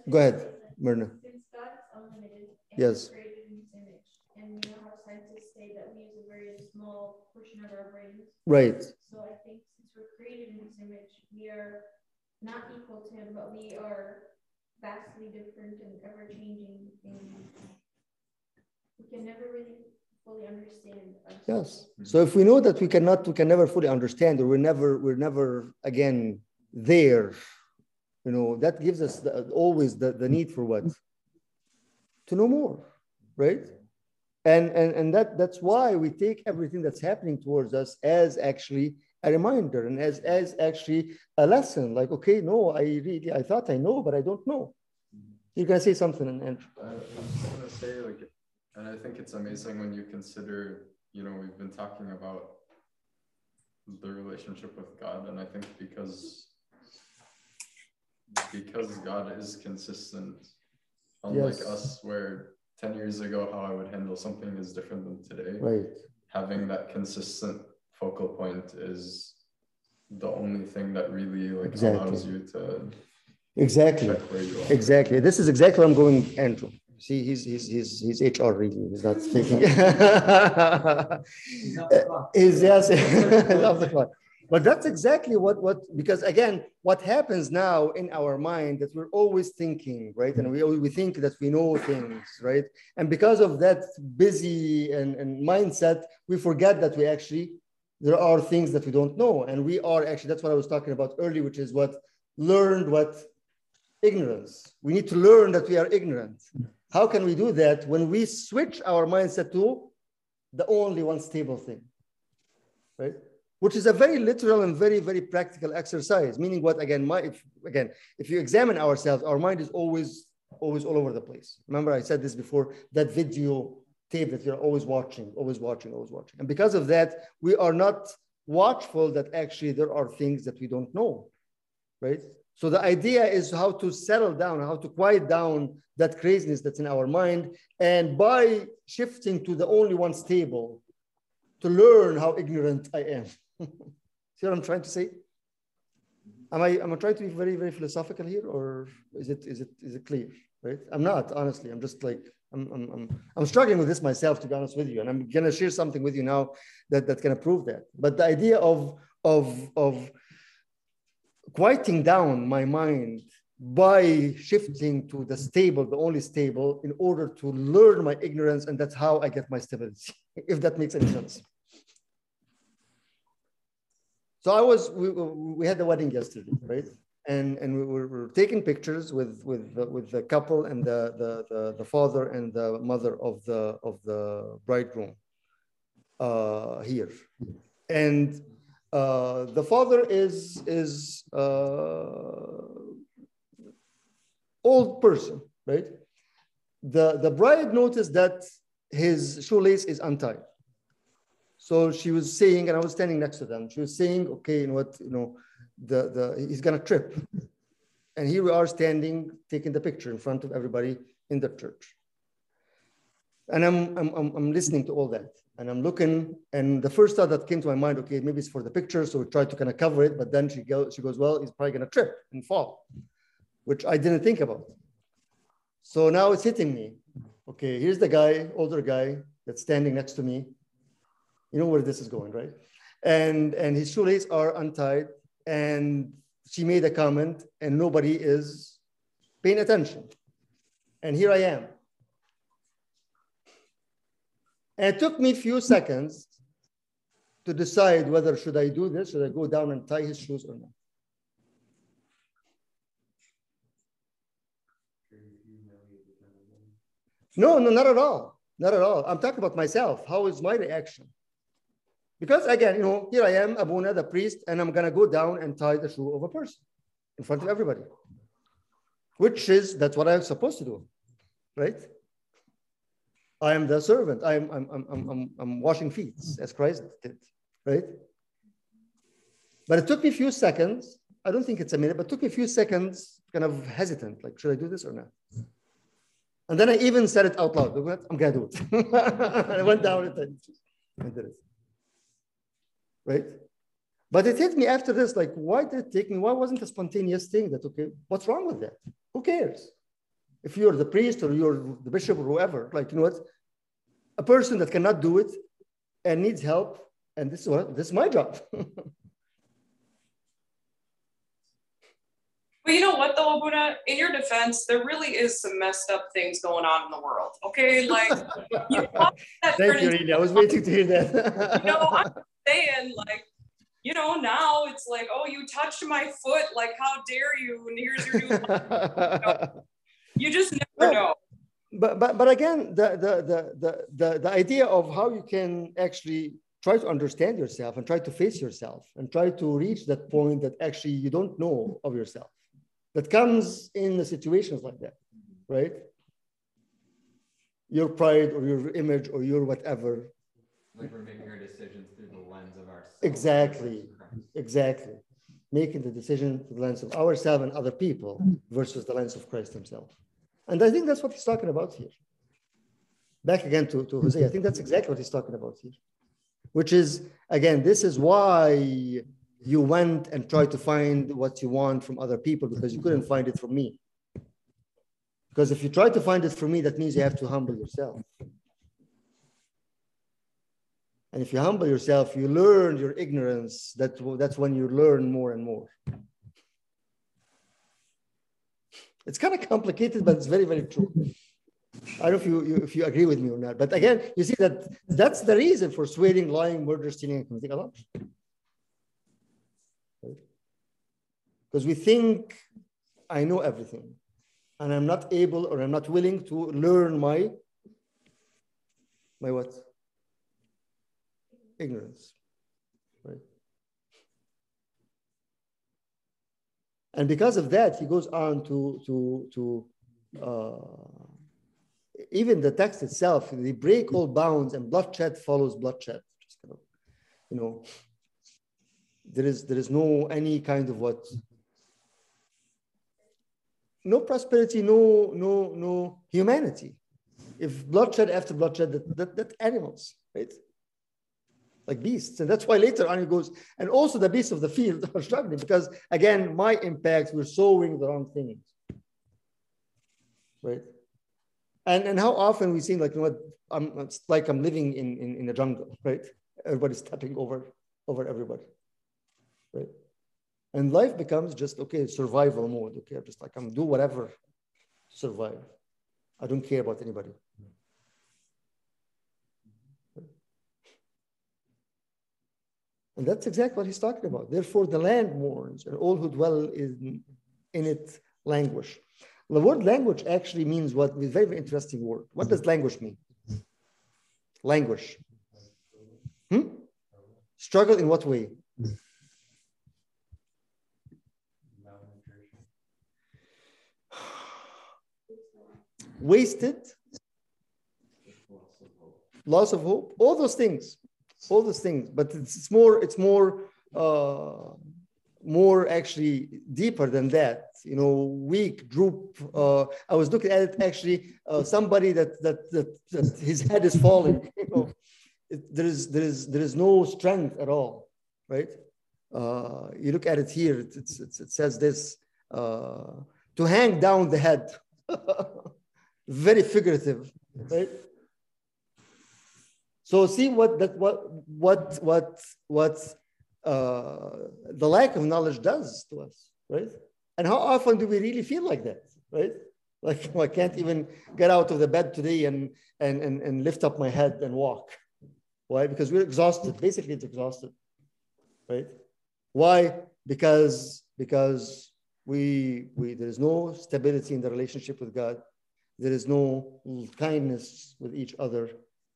Go ahead, Myrna. Since God unlimited and Yes. created in his image, and you know how scientists say that we use a very small portion of our brains. Right. So I think since we're created in his image, we are not equal to him, but we are vastly different and ever changing and we can never really fully understand ourselves. Yes. So if we know that we cannot, we can never fully understand, or we're never, we're never again there, you know, that gives us the, always the, the need for what? To know more, right? And and and that that's why we take everything that's happening towards us as actually a reminder and as as actually a lesson. Like, okay, no, I really I thought I know, but I don't know. You're gonna say something, Andrew. I I was gonna say like, and I think it's amazing when you consider, you know, we've been talking about the relationship with God, and I think because because God is consistent, unlike Yes. us, where ten years ago how I would handle something is different than today. Right. Having that consistent focal point is the only thing that really like Exactly. allows you to Exactly. check where you are. Exactly. This is exactly where I'm going, Andrew. See, he's he's he's he's HR really. He's not speaking. He's off the clock. He's yes, he's off the clock. But that's exactly what, what, because again, what happens now in our mind that we're always thinking, right? And we, we think that we know things, right? And because of that busy and, and mindset, we forget that we actually, there are things that we don't know. And we are actually, that's what I was talking about earlier, which is what learned what ignorance. We need to learn that we are ignorant. How can we do that when we switch our mindset to the only one stable thing, right? Which is a very literal and very, very practical exercise. Meaning what again? My if again, if you examine ourselves, our mind is always, always all over the place. Remember, I said this before. That video tape that you're always watching, always watching, always watching, and because of that, we are not watchful that actually there are things that we don't know, right? So the idea is how to settle down, how to quiet down that craziness that's in our mind, and by shifting to the only one stable, to learn how ignorant I am. See what I'm trying to say? Am I am I trying to be very very philosophical here, or is it is it is it clear? Right? I'm not honestly. I'm just like I'm I'm I'm, I'm struggling with this myself to be honest with you, and I'm gonna share something with you now that that can prove that. But the idea of of of quieting down my mind by shifting to the stable, the only stable, in order to learn my ignorance, and that's how I get my stability. if that makes any sense. So I was, we, we had the wedding yesterday, right? And, and we were, we were taking pictures with, with, the, with the couple and the, the, the, the father and the mother of the, of the bridegroom uh, here. And uh, the father is, is uh, old person, right? The, the bride noticed that his shoelace is untied. So she was saying, and I was standing next to them. She was saying, okay, you know what, you know, the, the he's gonna trip. And here we are standing, taking the picture in front of everybody in the church. And I'm, I'm, I'm, I'm listening to all that. And I'm looking, and the first thought that came to my mind, okay, maybe it's for the picture. So we tried to kind of cover it, but then she goes, she goes, well, he's probably gonna trip and fall, which I didn't think about. So now it's hitting me. Okay, here's the guy, older guy that's standing next to me. You know where this is going, right? And and his shoelaces are untied, and she made a comment, and nobody is paying attention. And here I am. And it took me a few seconds to decide whether should I do this, should I go down and tie his shoes or not. No, no, not at all. Not at all. I'm talking about myself. How is my reaction? Because again, you know, here I am, Abuna, the priest, and I'm gonna go down and tie the shoe of a person in front of everybody. Which is that's what I'm supposed to do, right? I am the servant. I'm I'm I'm I'm I'm, washing feet as Christ did, right? But it took me a few seconds. I don't think it's a minute, but it took me a few seconds, kind of hesitant, like, should I do this or not? And then I even said it out loud. I'm gonna do it. I went down and I did it. Right? But it hit me after this, like, why did it take me? Why wasn't a spontaneous thing that, okay, what's wrong with that? Who cares? If you're the priest or you're the bishop or whoever, like, you know what? A person that cannot do it and needs help, and this is what this is my job. But you know what though, Abuna? In your defense, there really is some messed up things going on in the world. Okay, like you that Thank you, Rina. I was waiting to hear that. you know, I'm saying like, you know, now it's like, oh, you touched my foot, like how dare you? And here's your new. You just never know. but but but again, the the the the the, the idea of how you can actually try to understand yourself and try to face yourself and try to reach that point that actually you don't know of yourself that comes in the situations like that right your pride or your image or your whatever Like we're making our decisions through the lens of our. Exactly. exactly. Making the decision through the lens of ourselves and other people versus the lens of christ himself. And i think that's what he's talking about here. Back again to, to Hosea i think that's exactly what he's talking about here which is again this is why you went and tried to find what you want from other people because you couldn't find it from me. Because if you try to find it from me that means you have to humble yourself And if you humble yourself, you learn your ignorance. That, that's when you learn more and more. It's kind of complicated, but it's very, very true. I don't know if you, you, if you agree with me or not. But again, you see that that's the reason for swearing, lying, murder, stealing, and committing adultery. Because we think I know everything, and I'm not able or I'm not willing to learn my my what? Ignorance. Right. And because of that, he goes on to to to uh, even the text itself, they break all bounds and bloodshed follows bloodshed. Just kind of, you know, there is there is no any kind of what no prosperity, no no no humanity. If bloodshed after bloodshed, that, that, that animals, right? Like beasts. And that's why later on he goes, and also the beasts of the field are struggling because again, my impact, we're sowing the wrong things. Right? And and how often we see like you know what I'm it's like I'm living in, in, in a jungle, right? Everybody's stepping over over everybody. Right. And life becomes just okay, survival mode. Okay, I'm just like I'm do whatever survive. I don't care about anybody. And that's exactly what he's talking about. Therefore, the land mourns, and all who dwell in, in it languish. The word languish actually means what? A very, very interesting word. What does languish mean? Languish. Hmm? Struggle in what way? Wasted, loss of hope, all those things, all those things. But it's, it's more, it's more, uh, more actually deeper than that you know, weak, droop. Uh, I was looking at it actually, uh, somebody that, that, that, that, his head is falling, you know, it, there, is, there, is, there is no strength at all, right? Uh, you look at it here, it, it's, it's, it says this, uh, to hang down the head. Very figurative, right? So see what that what what what what uh, the lack of knowledge does to us, right? And how often do we really feel like that, right? Like I can't even get out of the bed today and, and, and, and lift up my head and walk. Why? Because we're exhausted. Basically, it's exhausted, right? Why? Because because we we there is no stability in the relationship with God. There is no kindness with each other,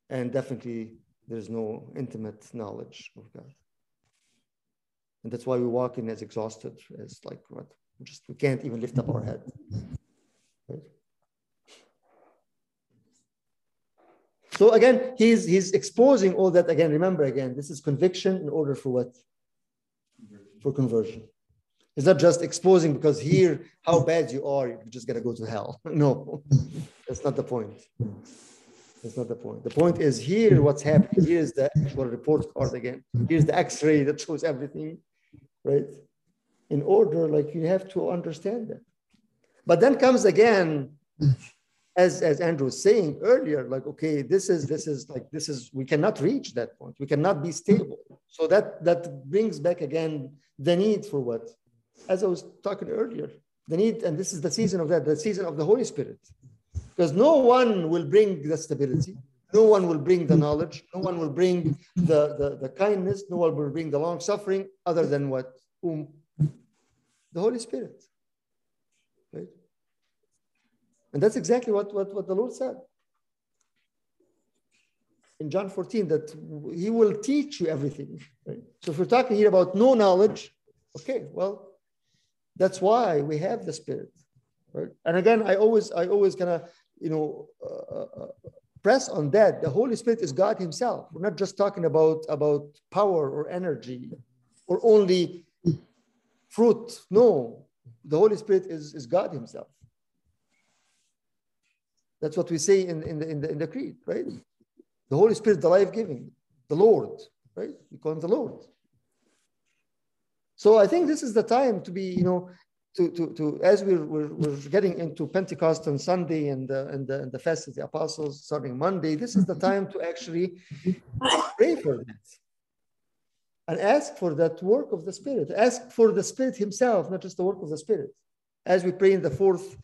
and definitely there's no intimate knowledge of God. And that's why we walk in as exhausted as like what we just we can't even lift up our head. Right? So again, he's he's exposing all that again. Remember again, this is conviction in order for what? For conversion. It's not just exposing because here how bad you are, you're just gonna go to hell. no, that's not the point. That's not the point. The point is here what's happening. Here's the actual report card again. Here's the X-ray that shows everything, right? in order, like you have to understand that. But then comes again, as, as Andrew was saying earlier, like, okay, this is, this is like, this is, we cannot reach that point. We cannot be stable. So that, that brings back again the need for what? As I was talking earlier, the need, and this is the season of that, the season of the Holy Spirit. Because no one will bring the stability, no one will bring the knowledge, no one will bring the, the, the kindness, no one will bring the long suffering other than what? Whom the Holy Spirit. Right? And that's exactly what, what, what the Lord said in John 14 that he will teach you everything. Right? So if we're talking here about no knowledge, okay, well, that's why we have the Spirit. Right? And again, I always, I always kind of, you know, uh, uh, press on that. The Holy Spirit is God Himself. We're not just talking about about power or energy, or only fruit. No, the Holy Spirit is, is God Himself. That's what we say in, in, the, in, the, in the creed, right? The Holy Spirit, the life giving, the Lord, right? We call Him the Lord. So I think this is the time to be, you know, to, to, to as we're, we're, we're getting into Pentecost on Sunday and the, and, the, and the fast of the apostles starting Monday, this is the mm-hmm. time to actually pray for that and ask for that work of the Spirit. Ask for the Spirit Himself, not just the work of the Spirit. As we pray in the fourth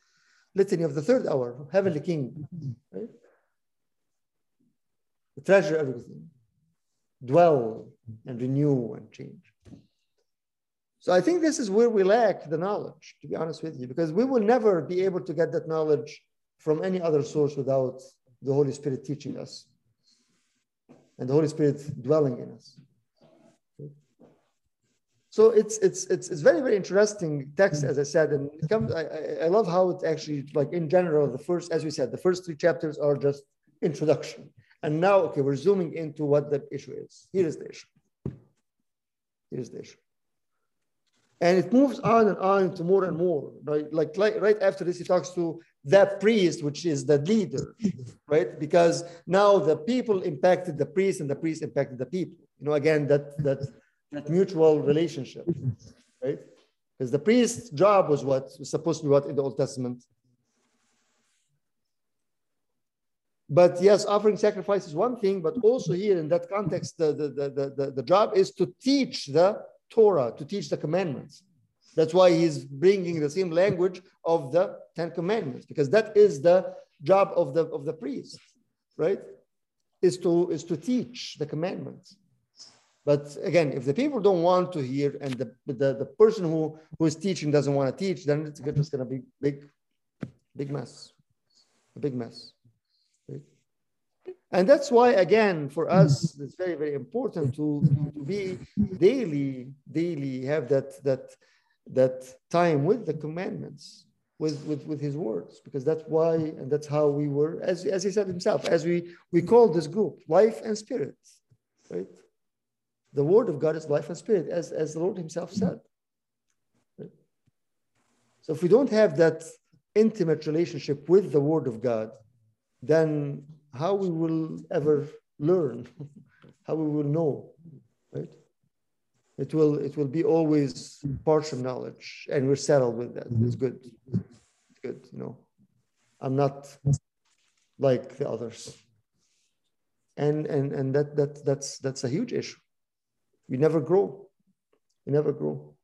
litany of the third hour, Heavenly King, right? Treasure everything, dwell and renew and change. So I think this is where we lack the knowledge, to be honest with you, because we will never be able to get that knowledge from any other source without the Holy Spirit teaching us and the Holy Spirit dwelling in us. So it's it's it's it's very very interesting text, as I said, and it comes. I, I love how it actually like in general the first, as we said, the first three chapters are just introduction, and now okay, we're zooming into what the issue is. Here is the issue. Here is the issue, and it moves on and on to more and more. Right, like, like right after this, he talks to that priest, which is the leader, right? Because now the people impacted the priest, and the priest impacted the people. You know, again, that that that mutual relationship, right? Because the priest's job was what was supposed to be what in the Old Testament. But yes, offering sacrifice is one thing, but also here in that context, the, the, the, the, the job is to teach the Torah, to teach the commandments. That's why he's bringing the same language of the Ten Commandments, because that is the job of the, of the priest, right? Is to, is to teach the commandments. But again, if the people don't want to hear and the, the, the person who, who is teaching doesn't want to teach, then it's just going to be big, big mess, a big mess. Right? And that's why, again, for mm-hmm. us, it's very, very important to, to be daily, daily have that, that, that time with the commandments, with, with, with his words, because that's why, and that's how we were, as, as he said himself, as we, we call this group, life and spirit, right? The word of God is life and spirit, as, as the Lord Himself said. So if we don't have that intimate relationship with the word of God, then how we will ever learn, how we will know, right? It will it will be always partial knowledge, and we're settled with that. It's good. It's good, you know. I'm not like the others. And and and that that that's that's a huge issue we never grow. We never grow.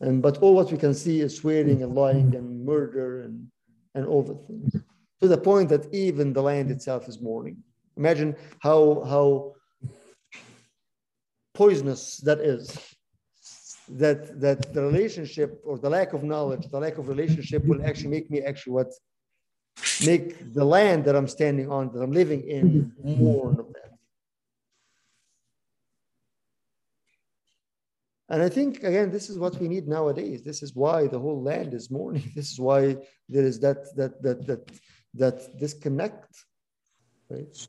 And but all what we can see is swearing and lying and murder and, and all the things. To the point that even the land itself is mourning. Imagine how how poisonous that is. That that the relationship or the lack of knowledge, the lack of relationship will actually make me actually what make the land that I'm standing on, that I'm living in, mourn of that. And I think again, this is what we need nowadays. This is why the whole land is mourning. This is why there is that that that that that disconnect, right?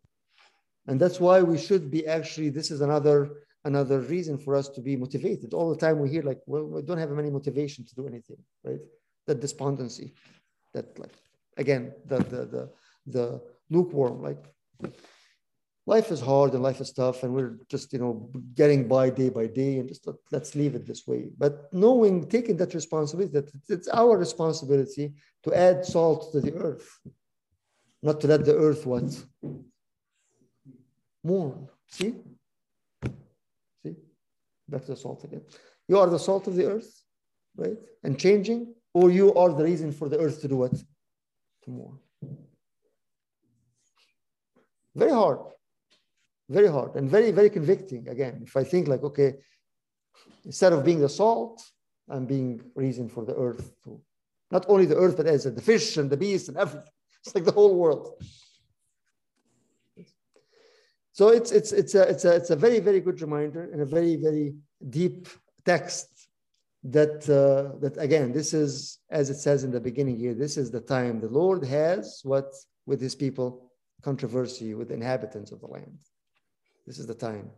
And that's why we should be actually. This is another another reason for us to be motivated. All the time we hear like, well, we don't have any motivation to do anything, right? That despondency, that like again, the the the the lukewarm, like life is hard and life is tough and we're just you know getting by day by day and just let's leave it this way but knowing taking that responsibility that it's our responsibility to add salt to the earth not to let the earth what? Mourn. See? See? Back to the salt again. You are the salt of the earth right? And changing or you are the reason for the earth to do what? To mourn. Very hard. Very hard. And very, very convicting. Again, if I think like, okay, instead of being the salt, I'm being reason for the earth to not only the earth, but as the fish and the beast and everything. It's like the whole world. So it's it's it's a it's a it's a very very good reminder and a very very deep text that uh, that again this is as it says in the beginning here this is the time the Lord has what with His people controversy with inhabitants of the land. This is the time.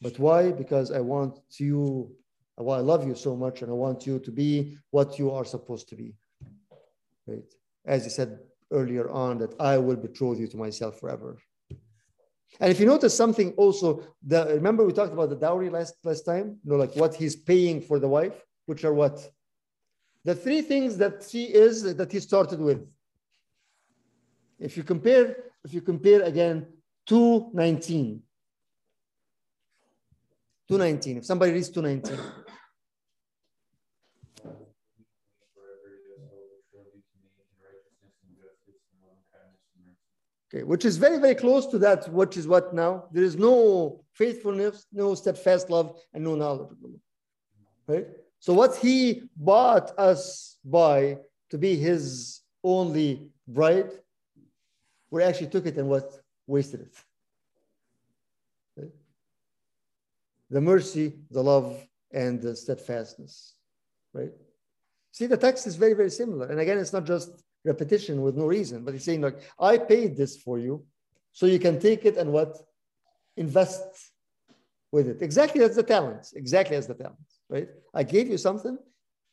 But why? Because I want you, well, I love you so much and I want you to be what you are supposed to be. Right? As he said earlier on, that I will betroth you to myself forever. And if you notice something also, the, remember we talked about the dowry last, last time? You know, like what he's paying for the wife, which are what? the three things that she is that he started with. If you compare, if you compare again 219. 219. If somebody reads 219. Okay, which is very, very close to that, which is what now? There is no faithfulness, no steadfast love, and no knowledge of the Lord. Right? So what he bought us by to be his only bride, we actually took it and what? Wasted it. The mercy, the love, and the steadfastness. Right? See, the text is very, very similar. And again, it's not just repetition with no reason, but he's saying, like, I paid this for you, so you can take it and what? Invest with it. Exactly as the talents. Exactly as the talents, right? I gave you something.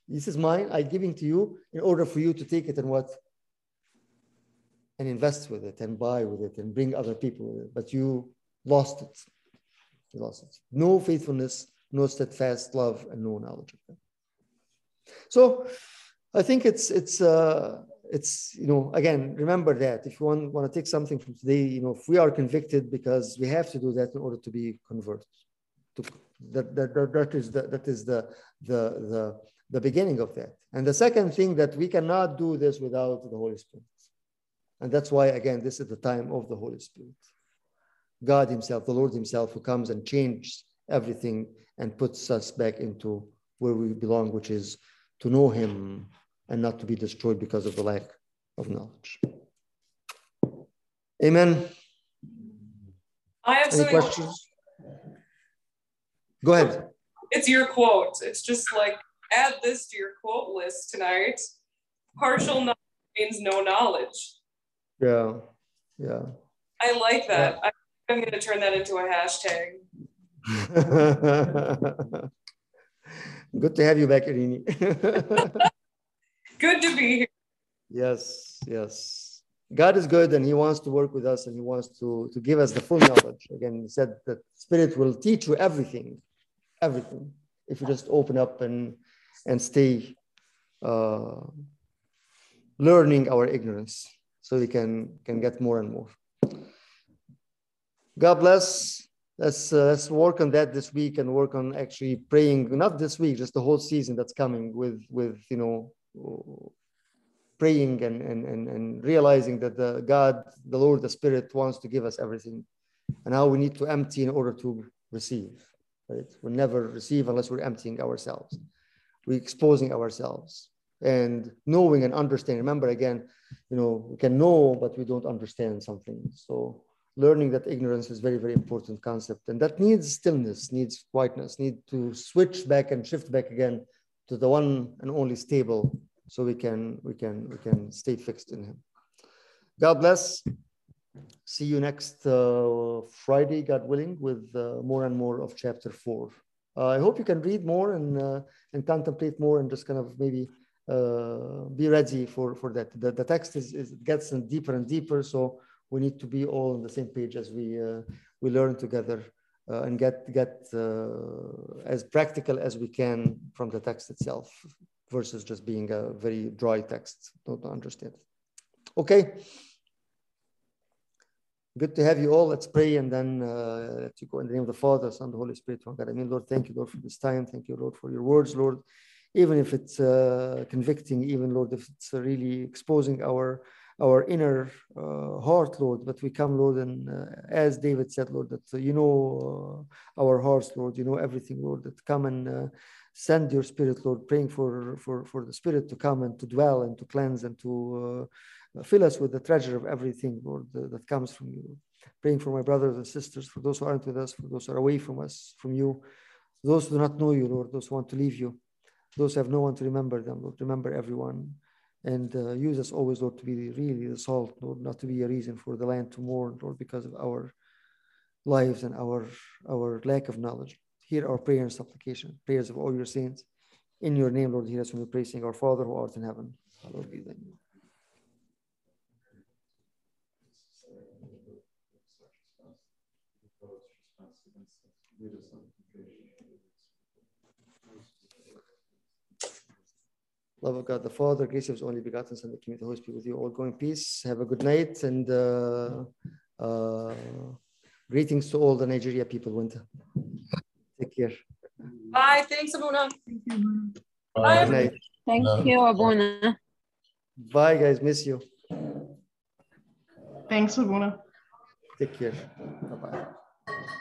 This is mine. I'm giving to you in order for you to take it and what? And invest with it and buy with it and bring other people with it. But you lost it. You lost it. No faithfulness, no steadfast love, and no knowledge of God. So I think it's it's uh, it's you know again remember that if you want, want to take something from today you know if we are convicted because we have to do that in order to be converted. To that that, that, is the that is the the the the beginning of that. And the second thing that we cannot do this without the holy spirit. And that's why again this is the time of the holy spirit. God himself the lord himself who comes and changes everything and puts us back into where we belong which is to know him and not to be destroyed because of the lack of knowledge. Amen. I have Any something. questions? Go ahead. It's your quote. It's just like add this to your quote list tonight. Partial knowledge means no knowledge. Yeah, yeah. I like that. I, I'm going to turn that into a hashtag. Good to have you back, Irini. Good to be here. yes, yes. God is good and He wants to work with us and He wants to, to give us the full knowledge. Again, He said that Spirit will teach you everything, everything, if you just open up and, and stay uh, learning our ignorance so we can, can get more and more. God bless. Let's, uh, let's work on that this week and work on actually praying, not this week, just the whole season that's coming with, with you know, praying and, and, and, and realizing that the God, the Lord, the Spirit wants to give us everything. And how we need to empty in order to receive. Right? We'll never receive unless we're emptying ourselves. We're exposing ourselves and knowing and understanding. Remember again, you know, we can know, but we don't understand something. So learning that ignorance is very, very important concept. And that needs stillness, needs quietness, need to switch back and shift back again to the one and only stable so we can we can we can stay fixed in him. God bless. See you next uh, friday god willing with uh, more and more of chapter four. Uh, i hope you can read more and uh, and contemplate more and just kind of maybe uh, be ready for for that. The, the text is, is gets deeper and deeper so we need to be all on the same page as we uh, we learn together and get get uh, as practical as we can from the text itself versus just being a very dry text. Don't understand. Okay. Good to have you all. Let's pray and then uh, let you go in the name of the father son the holy spirit one god. I mean lord thank you lord for this time. Thank you lord for your words lord. Even if it's uh, convicting even lord if it's really exposing our our inner uh, heart, Lord. But we come, Lord, and uh, as David said, Lord, that uh, you know our hearts, Lord. You know everything, Lord. That come and send your Spirit, Lord. Praying for for for the Spirit to come and to dwell and to cleanse and to fill us with the treasure of everything, Lord, that comes from you. Praying for my brothers and sisters, for those who aren't with us, for those who are away from us, from you, those who do not know you, Lord, those who want to leave you, those who have no one to remember them, Lord. Remember everyone and uh, use us always, Lord, to be really the salt, Lord, not to be a reason for the land to mourn, Lord, because of our lives and our our lack of knowledge. Hear our prayer and supplication, prayers of all your saints. In your name, Lord, hear us when we pray, saying, Our Father who art in heaven, hallowed be thy name. Love of God the Father, grace of His only begotten Son, the King of the Holy Spirit with you all. Go in peace. Have a good night and uh, uh, greetings to all the Nigeria people. Winter. Take care. Bye. Thanks, Abuna. Thank you. Bye. Night. Thank you, Abuna. Bye, guys. Miss you. Thanks, Abuna. Take care. Bye bye.